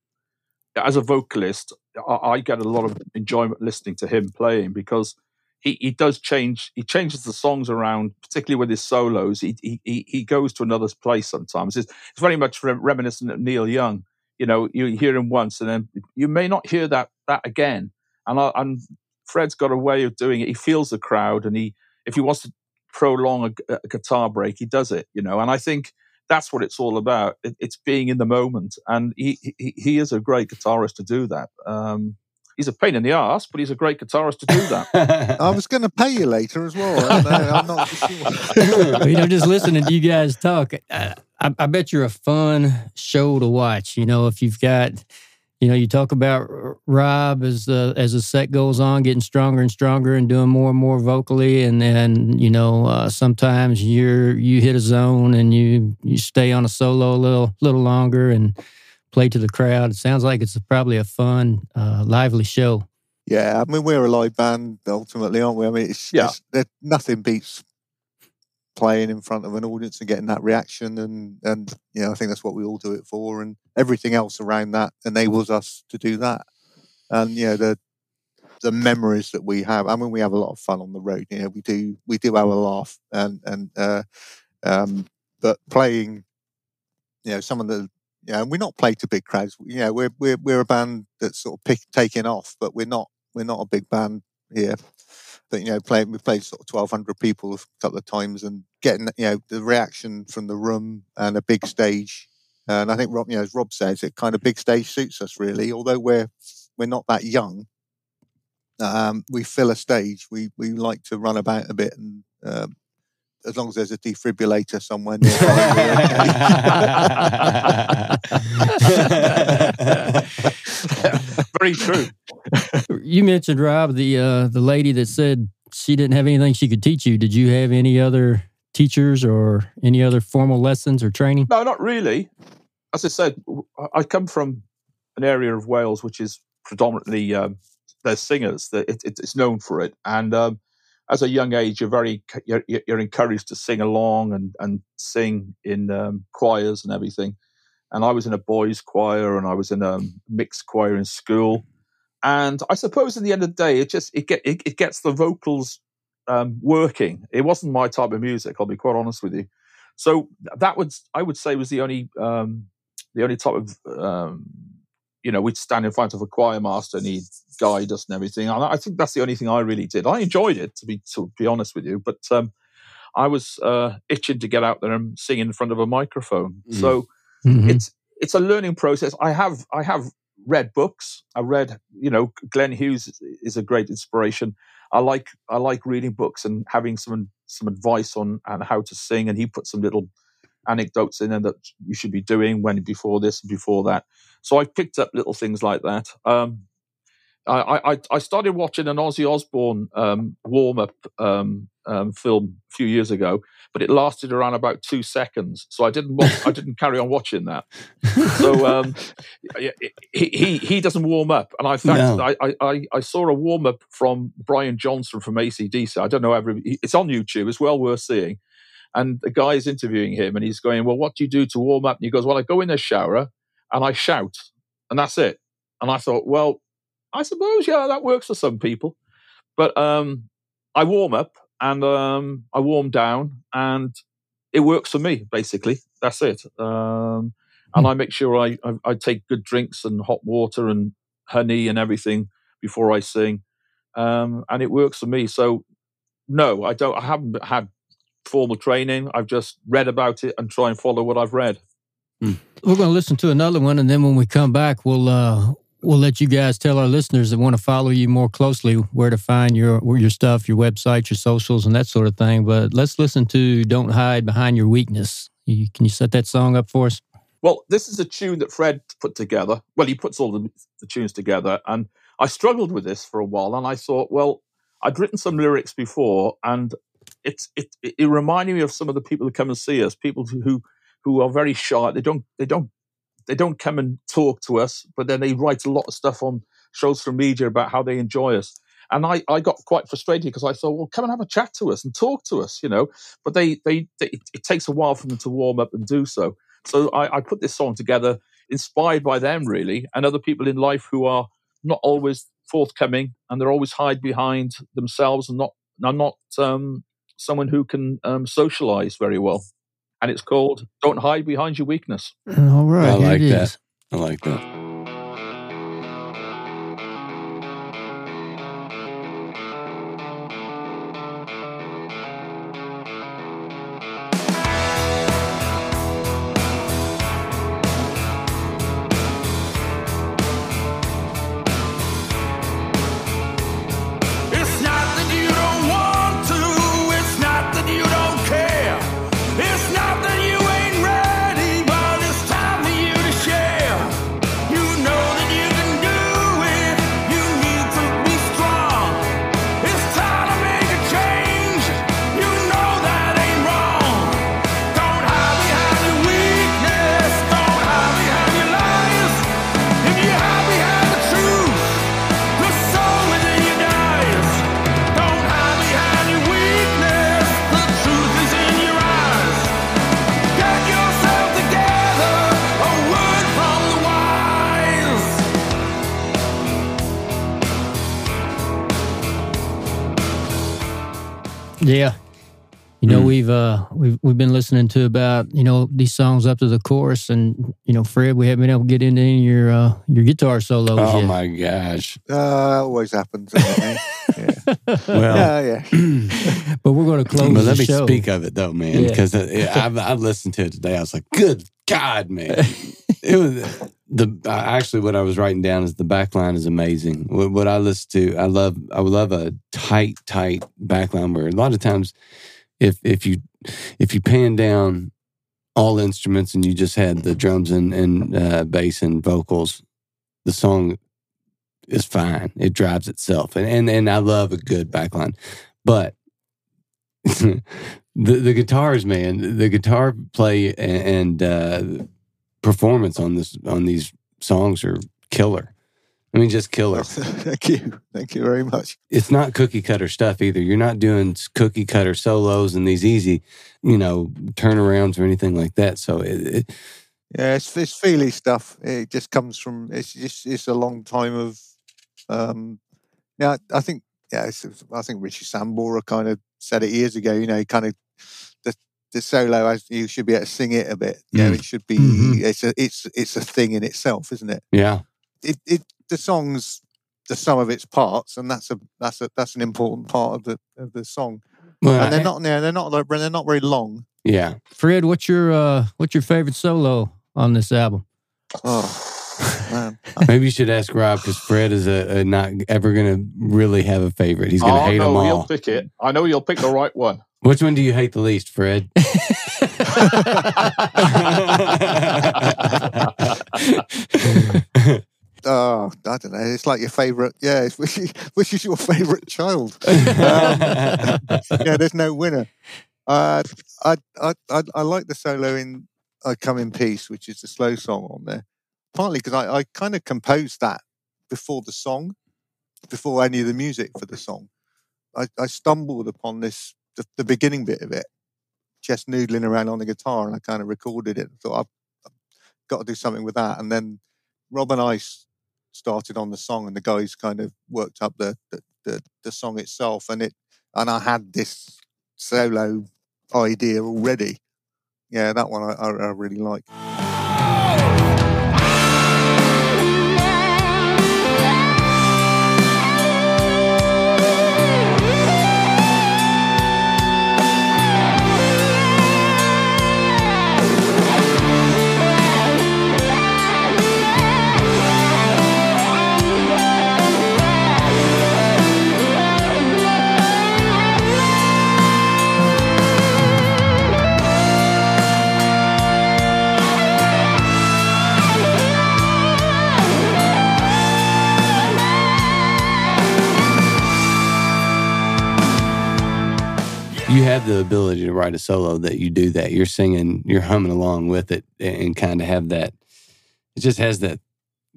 as a vocalist, I, I get a lot of enjoyment listening to him playing because he, he does change. He changes the songs around, particularly with his solos. He he he goes to another place sometimes. It's, it's very much reminiscent of Neil Young. You know, you hear him once, and then you may not hear that that again. And I, and Fred's got a way of doing it. He feels the crowd, and he if he wants to prolong a, a guitar break, he does it. You know, and I think that's what it's all about. It, it's being in the moment, and he, he, he is a great guitarist to do that. Um, he's a pain in the ass, but he's a great guitarist to do that. I was going to pay you later as well. I am not sure. you know, just listening to you guys talk, I, I bet you're a fun show to watch. You know, if you've got you know, you talk about Rob as the as the set goes on, getting stronger and stronger and doing more and more vocally, and then you know uh, sometimes you're you hit a zone and you you stay on a solo a little little longer and play to the crowd. It sounds like it's probably a fun, uh, lively show. Yeah, I mean we're a live band ultimately, aren't we? I mean, it's, yeah. It's, nothing beats playing in front of an audience and getting that reaction and and you know I think that's what we all do it for and everything else around that enables us to do that and you know the the memories that we have I mean we have a lot of fun on the road you know we do we do have a laugh and and uh, um, but playing you know some of the you know we're not played to big crowds know we're we're we're a band that's sort of pick, taking off but we're not we're not a big band here but you know, playing we played sort of twelve hundred people a couple of times, and getting you know the reaction from the room and a big stage. And I think Rob, you know, as Rob says, it kind of big stage suits us really. Although we're we're not that young, um, we fill a stage. We we like to run about a bit, and um, as long as there's a defibrillator somewhere near. Very true you mentioned Rob, the uh, the lady that said she didn't have anything she could teach you. Did you have any other teachers or any other formal lessons or training? No, not really. As I said, I come from an area of Wales which is predominantly um, there's singers. That it, it's known for it, and um, as a young age, you're very you're, you're, encouraged to sing along and and sing in um, choirs and everything. And I was in a boys' choir, and I was in a mixed choir in school and I suppose in the end of the day, it just it get it, it gets the vocals um, working. It wasn't my type of music. I'll be quite honest with you. So that would I would say was the only um, the only type of um, you know we'd stand in front of a choir master and he'd guide us and everything. And I think that's the only thing I really did. I enjoyed it to be to be honest with you, but um, I was uh, itching to get out there and sing in front of a microphone. Mm. So mm-hmm. it's it's a learning process. I have I have read books. I read, you know, Glenn Hughes is a great inspiration. I like I like reading books and having some some advice on on how to sing, and he put some little anecdotes in there that you should be doing when before this and before that. So I picked up little things like that. Um, I, I, I started watching an Ozzy Osbourne um, warm up um, um, film a few years ago, but it lasted around about two seconds. So I didn't watch, I didn't carry on watching that. So um, he, he he doesn't warm up, and I fact no. I, I I saw a warm up from Brian Johnson from ACDC. I don't know every it's on YouTube. It's well worth seeing. And the guy is interviewing him, and he's going, "Well, what do you do to warm up?" And he goes, "Well, I go in the shower and I shout, and that's it." And I thought, well, I suppose, yeah, that works for some people. But um, I warm up and um, I warm down, and it works for me. Basically, that's it. Um, and hmm. I make sure I, I, I take good drinks and hot water and honey and everything before I sing, um, and it works for me. So, no, I don't. I haven't had formal training. I've just read about it and try and follow what I've read. Mm. We're going to listen to another one, and then when we come back, we'll uh, we'll let you guys tell our listeners that want to follow you more closely where to find your your stuff, your website, your socials, and that sort of thing. But let's listen to "Don't Hide Behind Your Weakness." You, can you set that song up for us? Well, this is a tune that Fred put together. Well, he puts all the, the tunes together, and I struggled with this for a while, and I thought, well, I'd written some lyrics before, and it's it, it reminded me of some of the people who come and see us, people who who are very shy. They don't they don't they don't come and talk to us, but then they write a lot of stuff on social media about how they enjoy us. And I, I got quite frustrated because I thought, well, come and have a chat to us and talk to us, you know. But they, they, they it takes a while for them to warm up and do so. So I, I put this song together, inspired by them, really, and other people in life who are not always forthcoming, and they're always hide behind themselves and not are not um, someone who can um, socialize very well. And it's called "Don't Hide Behind Your Weakness." All right, I like that. I like that. Listening to about, you know, these songs up to the chorus and you know, Fred, we haven't been able to get into any of your uh your guitar solos Oh yet. my gosh. Uh, always happens. doesn't it, yeah. Well, yeah, yeah. But we're gonna close but the let me show. speak of it though, man, Yeah. because I've, I've listened to it today. I was like, good God, man. it was the uh, actually what I was writing down is the back line is amazing. What, what I listen to, I love. I love a tight, tight back line where a lot of times, if if you if you pan down all instruments and you just had the drums and and uh, bass and vocals, the song is fine. It drives itself, and and, and I love a good backline, but. the the guitars, man, the guitar play and, and uh, performance on this on these songs are killer. I mean, just killer. Thank you. Thank you very much. It's not cookie cutter stuff either. You're not doing cookie cutter solos and these easy, you know, turnarounds or anything like that. So it, it, Yeah, it's it's feely stuff. It just comes from it's just it's a long time of um yeah, I think yeah, it's, I think Richie Sambora kind of said it years ago, you know, kind of the the solo as you should be able to sing it a bit. You know, Mm. it should be Mhm. it's a it's it's a thing in itself, isn't it? yeah, It it the song's the sum of its parts and that's a that's a that's an important part of the of the song. well, And they're not they're they're not they're not very long. yeah. Fred, what's your uh what's your favorite solo on this album? Oh man. Maybe you should ask Rob because Fred is a, a not ever going to really have a favorite. He's going to oh hate no, them he'll pick it. I know you'll pick the right one. Which one do you hate the least, Fred? Oh, I don't know. It's like your favorite. Yeah, it's which is, which is your favorite child? Um, yeah, there's no winner. Uh, I, I I I like the solo in "I Come in Peace," which is the slow song on there. Partly because I, I kind of composed that before the song, before any of the music for the song. I, I stumbled upon this the, the beginning bit of it, just noodling around on the guitar, and I kind of recorded it. and thought I've, I've got to do something with that. And then Rob and I started on the song, and the guys kind of worked up the the, the, the song itself, and it and I had this solo idea already. Yeah, that one I, I, I really like. Have the ability to write a solo that you do that. You're singing, you're humming along with it, and kind of have that. It just has that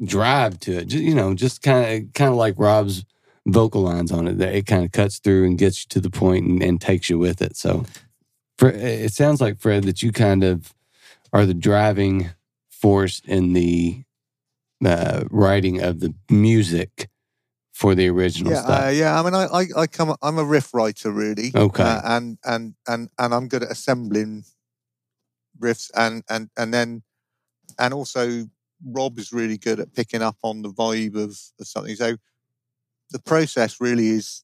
drive to it. Just, you know, just kind of kind of like Rob's vocal lines on it. That it kind of cuts through and gets you to the point and, and takes you with it. So, for, it sounds like Fred that you kind of are the driving force in the uh, writing of the music for the original yeah, stuff. uh, yeah. I mean, I, I, I come. I'm a riff writer, really. Okay. Uh, and and and and I'm good at assembling riffs, and and and then, and also Rob is really good at picking up on the vibe of, of something. So the process really is,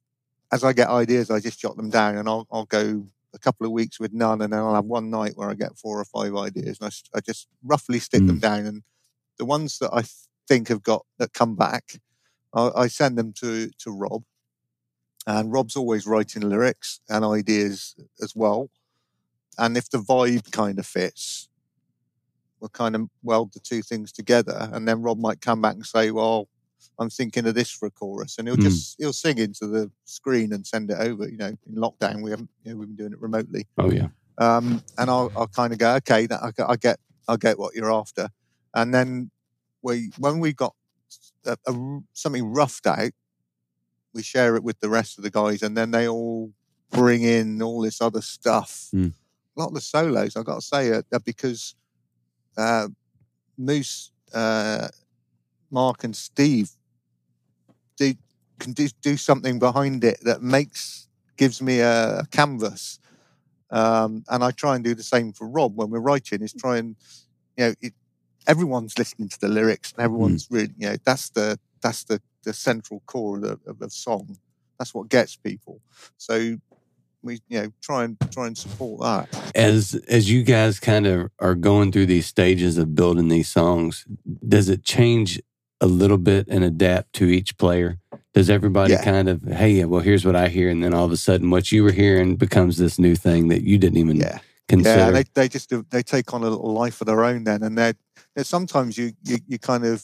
as I get ideas, I just jot them down, and I'll I'll go a couple of weeks with none, and then I'll have one night where I get four or five ideas, and I just roughly stick them down, and the ones that I th- think have got that come back, I, I send them to to Rob, and Rob's always writing lyrics and ideas as well. And if the vibe kind of fits, we'll kind of weld the two things together. And then Rob might come back and say, "Well, I'm thinking of this for a chorus," and he'll Hmm. just he'll sing into the screen and send it over. You know, in lockdown we haven't you know, we've been doing it remotely Oh yeah. um, and I'll, I'll kind of go, okay, that, I, I get, I get what you're after. And then we, when we got a, a- something roughed out, we share it with the rest of the guys, and then they all bring in all this other stuff. Mm. A lot of the solos, I've got to say, are, are because uh, Moose, uh, Mark, and Steve do can do, do something behind it that makes gives me a, a canvas um, and I try and do the same for Rob when we're writing. Is try and you know it, everyone's listening to the lyrics and everyone's mm. really you know that's the that's the the central core of the, of the song. That's what gets people. So we you know try and try and support that. As as you guys kind of are going through these stages of building these songs, does it change a little bit and adapt to each player? Does everybody Yeah. kind of, hey, well, here's what I hear, and then all of a sudden, what you were hearing becomes this new thing that you didn't even Yeah. Consider? Yeah, they, they just they take on a little life of their own then, and they're, they're sometimes you, you you kind of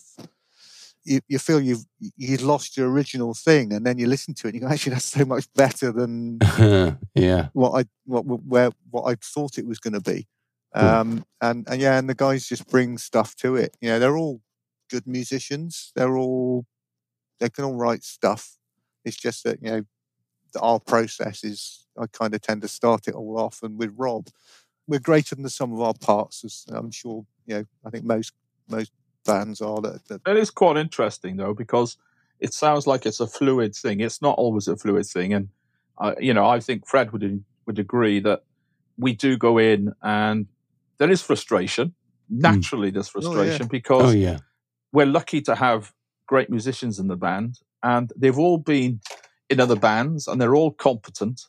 you, you feel you've you've lost your original thing, and then you listen to it and you go, actually, that's so much better than yeah. what I what where what I thought it was going to be. Cool. Um, and and yeah, and the guys just bring stuff to it. You know, they're all good musicians. They're all they can all write stuff. It's just that you know our process is I kind of tend to start it all off, and with Rob, we're greater than the sum of our parts. As I'm sure you know. I think most most bands are that. that It is quite interesting though because it sounds like it's a fluid thing. It's not always a fluid thing, and uh, you know I think Fred would would agree that we do go in and there is frustration. Naturally, there's Oh, yeah. frustration because Oh yeah. we're lucky to have great musicians in the band, and they've all been in other bands, and they're all competent,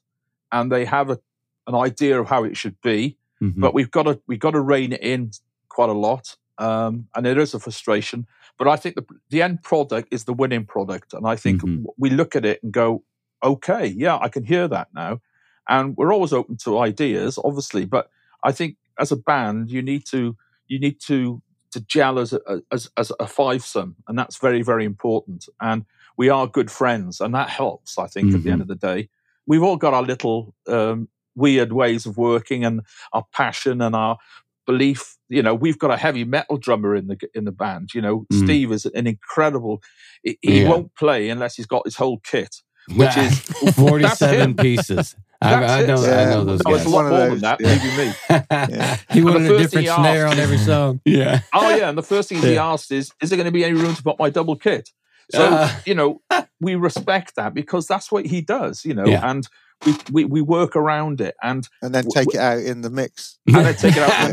and they have a, an idea of how it should be. Mhm. But we've got to we've got to rein it in quite a lot, um, and it is a frustration. But I think the the end product is the winning product, and I think Mhm. we look at it and go, okay, yeah, I can hear that now, and we're always open to ideas, obviously. But I think as a band, you need to you need to to gel as a, as as a fivesome, and that's very very important. And we are good friends, and that helps. I think at the end of the day, we've all got our little um, weird ways of working and our passion and our belief. You know, we've got a heavy metal drummer in the in the band. You know, Mm. Steve is an incredible. He, he Yeah. won't play unless he's got his whole kit, which is forty-seven pieces. I, That's I it. know. I know those no, it's guys. a One lot of more those, than that. yeah. Maybe me. yeah. He And the wanted a first different snare asked- on every song. yeah. Oh yeah, and the first thing he asked is, "Is there going to be any room to put my double kit?" So Ah. you know, we respect that because that's what he does. You know, Yeah. and we, we we work around it, and and then W- take it out in the mix. and then take it out of the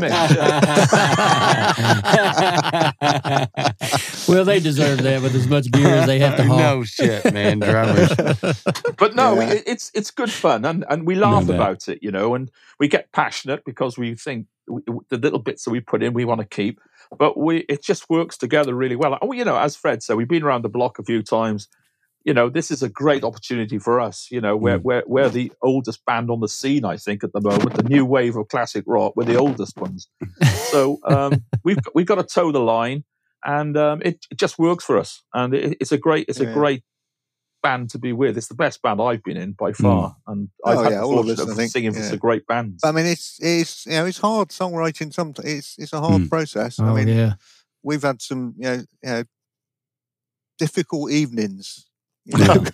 mix. well, they deserve that with as much gear as they have to haul. no shit, man. Drummers. but no, Yeah. it, it's it's good fun, and and we laugh doubt. about it, you know, and we get passionate because we think w- w- the little bits that we put in, we want to keep, but we it just works together really well. And you know, as Fred said, we've been around the block a few times. You know, this is a great opportunity for us. You know, we're Mm. we're we're the oldest band on the scene, I think, at the moment. The new wave of classic rock, we're the oldest ones. so um, we've we've got to toe the line, and um, it, it just works for us. And it, it's a great it's a great band to be with. It's the best band I've been in by far, and Oh, I've had yeah, the all of fortune us, of I think, singing for some great bands. I mean, it's it's you know it's hard songwriting. Sometimes it's it's a hard Mm. process. Oh, I mean, yeah. we've had some you know, you know difficult evenings. You know,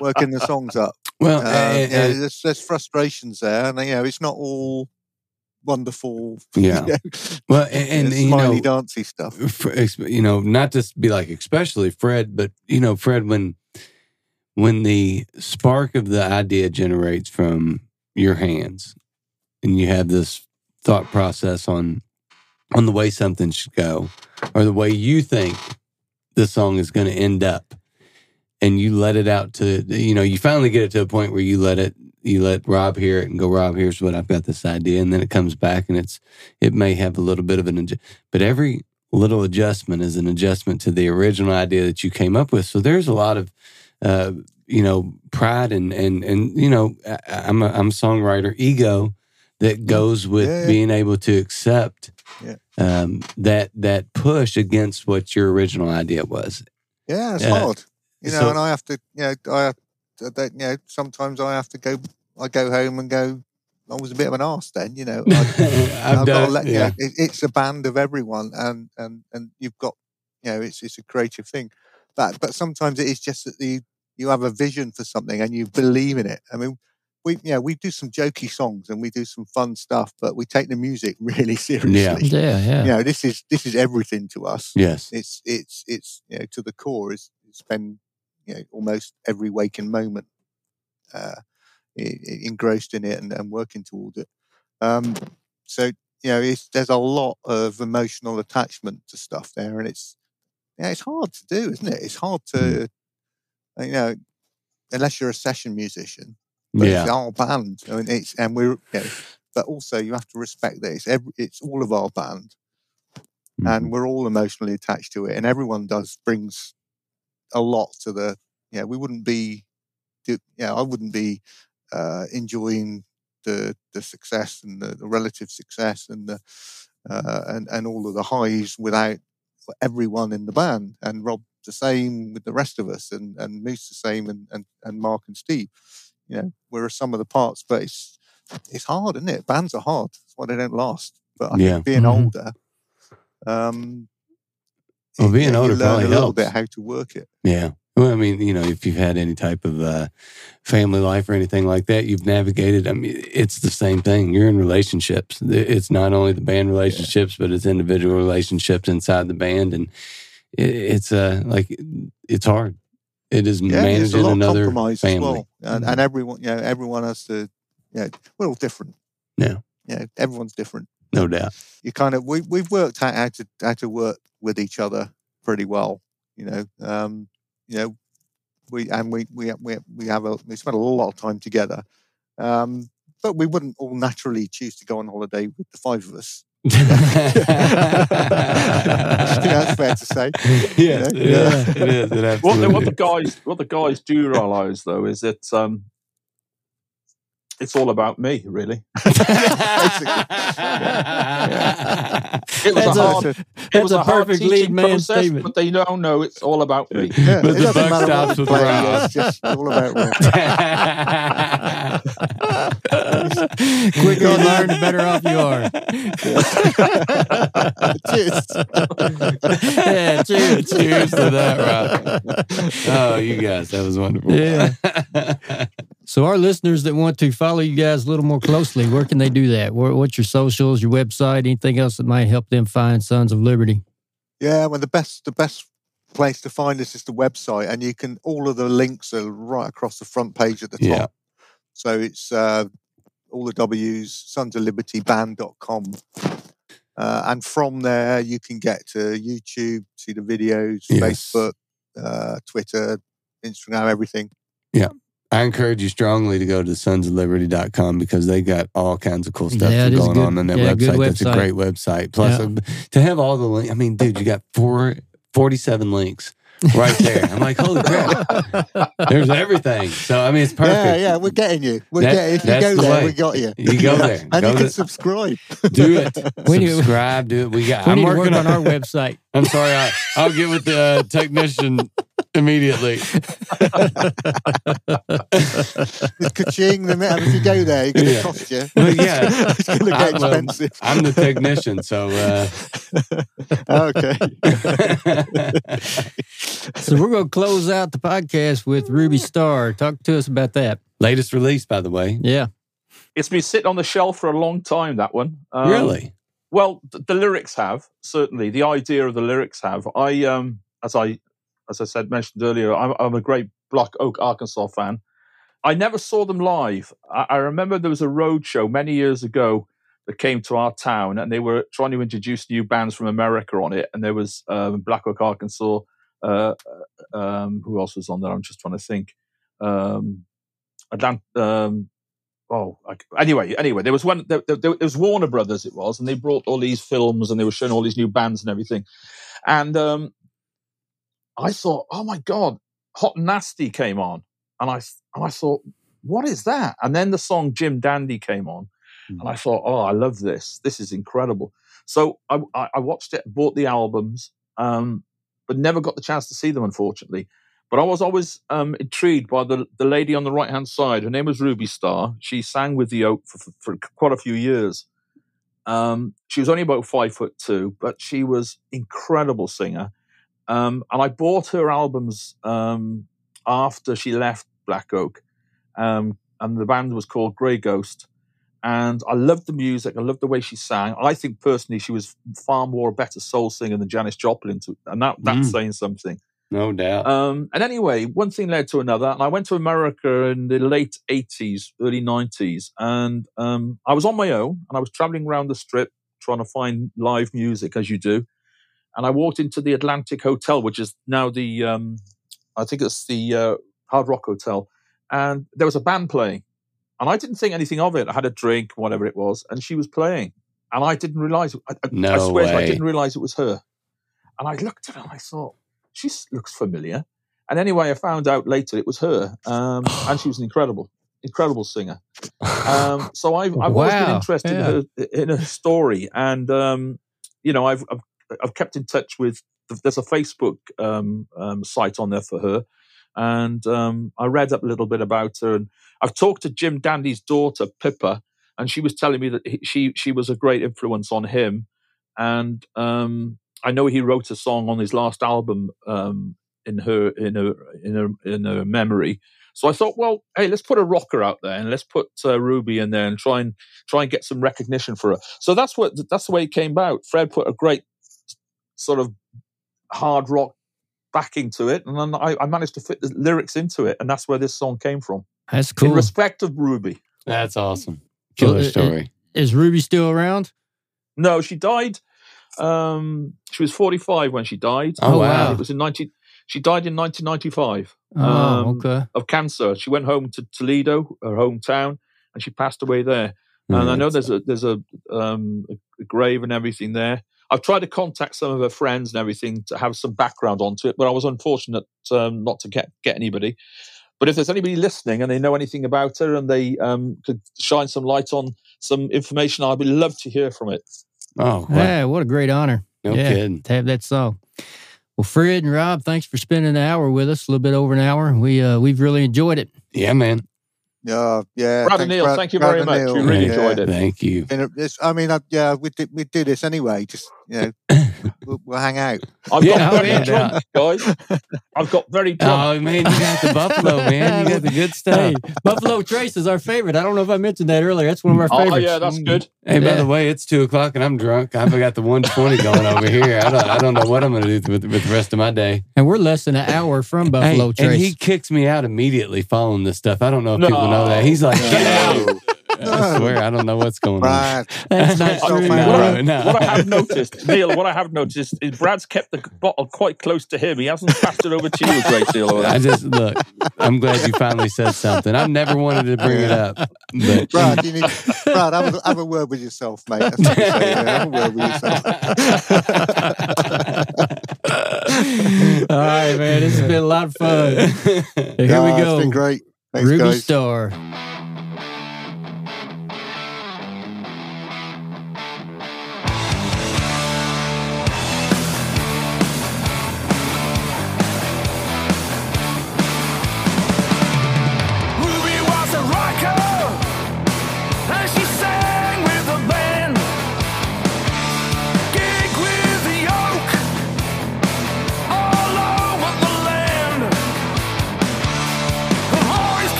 working the songs up. Well, Um, and- you know, there's, there's frustrations there, and you know it's not all wonderful. Yeah. you know, well, and, and it's you know, dancey stuff. for, you know, not to be like especially Fred, but you know, Fred, when when the spark of the idea generates from your hands, and you have this thought process on on the way something should go, or the way you think the song is going to end up, and you let it out to you know you finally get it to a point where you let it you let Rob hear it and go, Rob, here's what I've got this idea, and then it comes back and it's it may have a little bit of an but every little adjustment is an adjustment to the original idea that you came up with. So there's a lot of uh, you know pride and and and you know I, I'm a I'm a songwriter ego that goes with Yeah, being able to accept Yeah. um, that that push against what your original idea was. Yeah, it's Yeah. hard. You know, So- and I have to, you know, I have to, that, you know, sometimes I have to go, I go home and go, I was a bit of an arse then, you know. I, I've I've got to done let, you yeah. know, it, it's a band of everyone and, and, and you've got, you know, it's, it's a creative thing. But, but sometimes it is just that you, you have a vision for something and you believe in it. I mean, we, you know, we do some jokey songs and we do some fun stuff, but we take the music really seriously. Yeah, yeah. yeah. You know, this is, this is everything to us Yes. it's it's it's you know to the core is spend you know almost every waking moment uh, i- i- engrossed in it and, and working towards it. Um, so you know, it's, there's a lot of emotional attachment to stuff there, and it's yeah, it's hard to do, isn't it? It's hard to uh, you know unless you're a session musician. But Yeah. it's our band. I mean, it's and we're you know, but also you have to respect that it's every, it's all of our band Mm-hmm. and we're all emotionally attached to it and everyone does brings a lot to the yeah we wouldn't be do- yeah i wouldn't be uh enjoying the the success and the, the relative success and the uh and and all of the highs without everyone in the band and rob the same with the rest of us and and moose the same and and, and mark and steve you know we're some of the parts but it's it's hard isn't it bands are hard that's why they don't last but I Yeah. think being Mhm. older um Well, being yeah, older you learn probably a little helps. bit how to work it Yeah. Well, I mean, you know, if you've had any type of uh, family life or anything like that, you've navigated. I mean, it's the same thing. You're in relationships. It's not only the band relationships, but it's individual relationships inside the band, and it, it's uh like it's hard. It is yeah managing another compromise family. as well and, and everyone you know everyone has to you know we're all different Yeah. yeah everyone's different No doubt. you kind of we we've worked out how to how to work with each other pretty well. You know, um, you know, we and we we we we have a we spend a lot of time together, um, but we wouldn't all naturally choose to go on holiday with the five of us. That's fair to say. Yes, Yeah. it is. It is. It What the, absolutely what the guys what the guys do realize though is that um, it's all about me, really. It was That's a a- it was a hard perfect lead man process, statement. but they don't know it's all about me. Yeah, But it the doesn't buck stops with play, Rob. It's just all about Rob. Quicker you learn, the better off you are. Cheers. yeah, cheers. Cheers to that, Rob. Oh, you guys, that was wonderful. Yeah. So, our listeners that want to follow you guys a little more closely, where can they do that? What's your socials, your website, anything else that might help them find Sons of Liberty? Yeah, well, the best the best place to find us is the website, and you can all of the links are right across the front page at the top. Yeah. So it's uh, all the W's, sons of liberty band.com. Uh, and from there, you can get to YouTube, see the videos, Yes. Facebook, uh, Twitter, Instagram, everything. I encourage you strongly to go to sonsofliberty.com because they got all kinds of cool stuff Yeah, it is a going good- on on that yeah, good website. That's a great website. Plus, Yeah. to have all the links, I mean, dude, you got four, 47 links right there. I'm like, holy crap. There's everything. So, I mean, it's perfect. Yeah, yeah, we're getting you. We're That- getting, if you go the there, way. we got you. You go there. and Go you can to- subscribe. Do it. We need- Subscribe. Do it. We got. We I'm need to working work on on our website. I'm sorry. I, I'll get with the uh, technician immediately. It's ka-ching, the minute- if you go there, it's going to Yeah. cost you. Well, yeah. it's going to get I'm, um. I'm the technician, so uh, okay. So, we're going to close out the podcast with Ruby Star. Talk to us about that. latest release, by the way. Yeah. It's been sitting on the shelf for a long time. That one, Um, really? Well, the lyrics have certainly the idea of the lyrics have. I, um, as I, as I said mentioned earlier, I'm, I'm a great Black Oak, Arkansas fan. I never saw them live. I, I remember there was a road show many years ago that came to our town, and they were trying to introduce new bands from America on it. And there was um, Black Oak, Arkansas. Uh, um, who else was on there? I'm just trying to think. Um, Atlant- um, oh, anyway, anyway, there was one. There, there, there was Warner Brothers. It was, and they brought all these films, and they were showing all these new bands and everything. And um, I thought, oh my god, Hot Nasty came on, and I and I thought, what is that? And then the song Jim Dandy came on, and I thought, oh, I love this. This is incredible. So I, I, I watched it, bought the albums, um, but never got the chance to see them, unfortunately. But I was always um, intrigued by the the lady on the right hand side. Her name was Ruby Starr. She sang with the Oak for, for, for quite a few years. Um, she was only about five foot two, but she was incredible singer. Um, and I bought her albums um, after she left Black Oak, um, and the band was called Grey Ghost. And I loved the music. I loved the way she sang. I think personally she was far more a better soul singer than Janis Joplin, to, and that that's Mm. saying something. No doubt. Um, and anyway, one thing led to another, and I went to America in the late '80s, early '90s, and um, I was on my own, and I was traveling around the strip trying to find live music, as you do. And I walked into the Atlantic Hotel, which is now the, um, I think it's the uh, Hard Rock Hotel, and there was a band playing, and I didn't think anything of it. I had a drink, whatever it was, and she was playing, and I didn't realize. I, I, I swear, you, I didn't realize it was her. And I looked at her, and I thought she looks familiar. And anyway, I found out later it was her, um, and she was an incredible, incredible singer. Um, so I've, I've always been interested yeah. in, her, in her story, and um, you know, I've, I've I've kept in touch with. There's a Facebook um, um, site on there for her, and um, I read up a little bit about her. And I've talked to Jim Dandy's daughter Pippa, and she was telling me that he, she she was a great influence on him, and um, I know he wrote a song on his last album um, in her in her in her in her memory. So I thought, well, hey, let's put a rocker out there and let's put uh, Ruby in there and try and try and get some recognition for her. So that's what that's the way it came about. Fred put a great sort of hard rock backing to it, and then I, I managed to fit the lyrics into it, and that's where this song came from. That's cool. In respect of Ruby. That's awesome. Killer it- it- story. Is Ruby still around? No, she died. Um, she was 45 when she died. Oh, wow. It was in 19. She died in 1995 Oh, Um, okay. of cancer. She went home to Toledo, her hometown, and she passed away there. And I Mm. know there's a there's a, um, a grave and everything there. I've tried to contact some of her friends and everything to have some background onto it, but I was unfortunate um, not to get get anybody. But if there's anybody listening and they know anything about her and they um, could shine some light on some information, I'd be love to hear from it. Oh, wow. Yeah, what a great honor. no yeah, kidding. to have that song. Well, Fred and Rob, thanks for spending an hour with us, a little bit over an hour. We uh, we've really enjoyed it. Yeah, man. Yeah, yeah. Brad and Neil, Brad- thank you Brad very much. Neil. We really Yeah. enjoyed it. Thank you. Been it's- I mean, I, yeah, we did we do this anyway. Just you know, we'll, we'll hang out. I've Yeah, got oh, very drunk, guys. I've got very drunk. Oh man, you got the buffalo, man. You got the good stuff. Hey, Buffalo Trace is our favorite. I don't know if I mentioned that earlier. That's one of our oh, favorites. oh, yeah, that's good. Hey, by the way, it's two o'clock and I'm drunk. I've got the 120 going over here. I don't, I don't know what I'm going to do with, with the rest of my day. And we're less than an hour from Buffalo Hey, Trace. and he kicks me out immediately following this stuff. I don't know if No. people know that. He's like, get out. No, I swear, I don't know what's going on. Brad. That's not true. what, I, No. what I have noticed, Neil, what I have noticed is Brad's kept the bottle quite close to him. He hasn't passed it over to you a great deal. Over I just look. I'm glad you finally said something. I've never wanted to bring it up, but Brad, you need Brad. Have a, have a word with yourself, mate. That's what you say, have a word with yourself. All right, man. This has been a lot of fun. Here Yeah, we It's been great. Thanks, Ruby guys. Starr.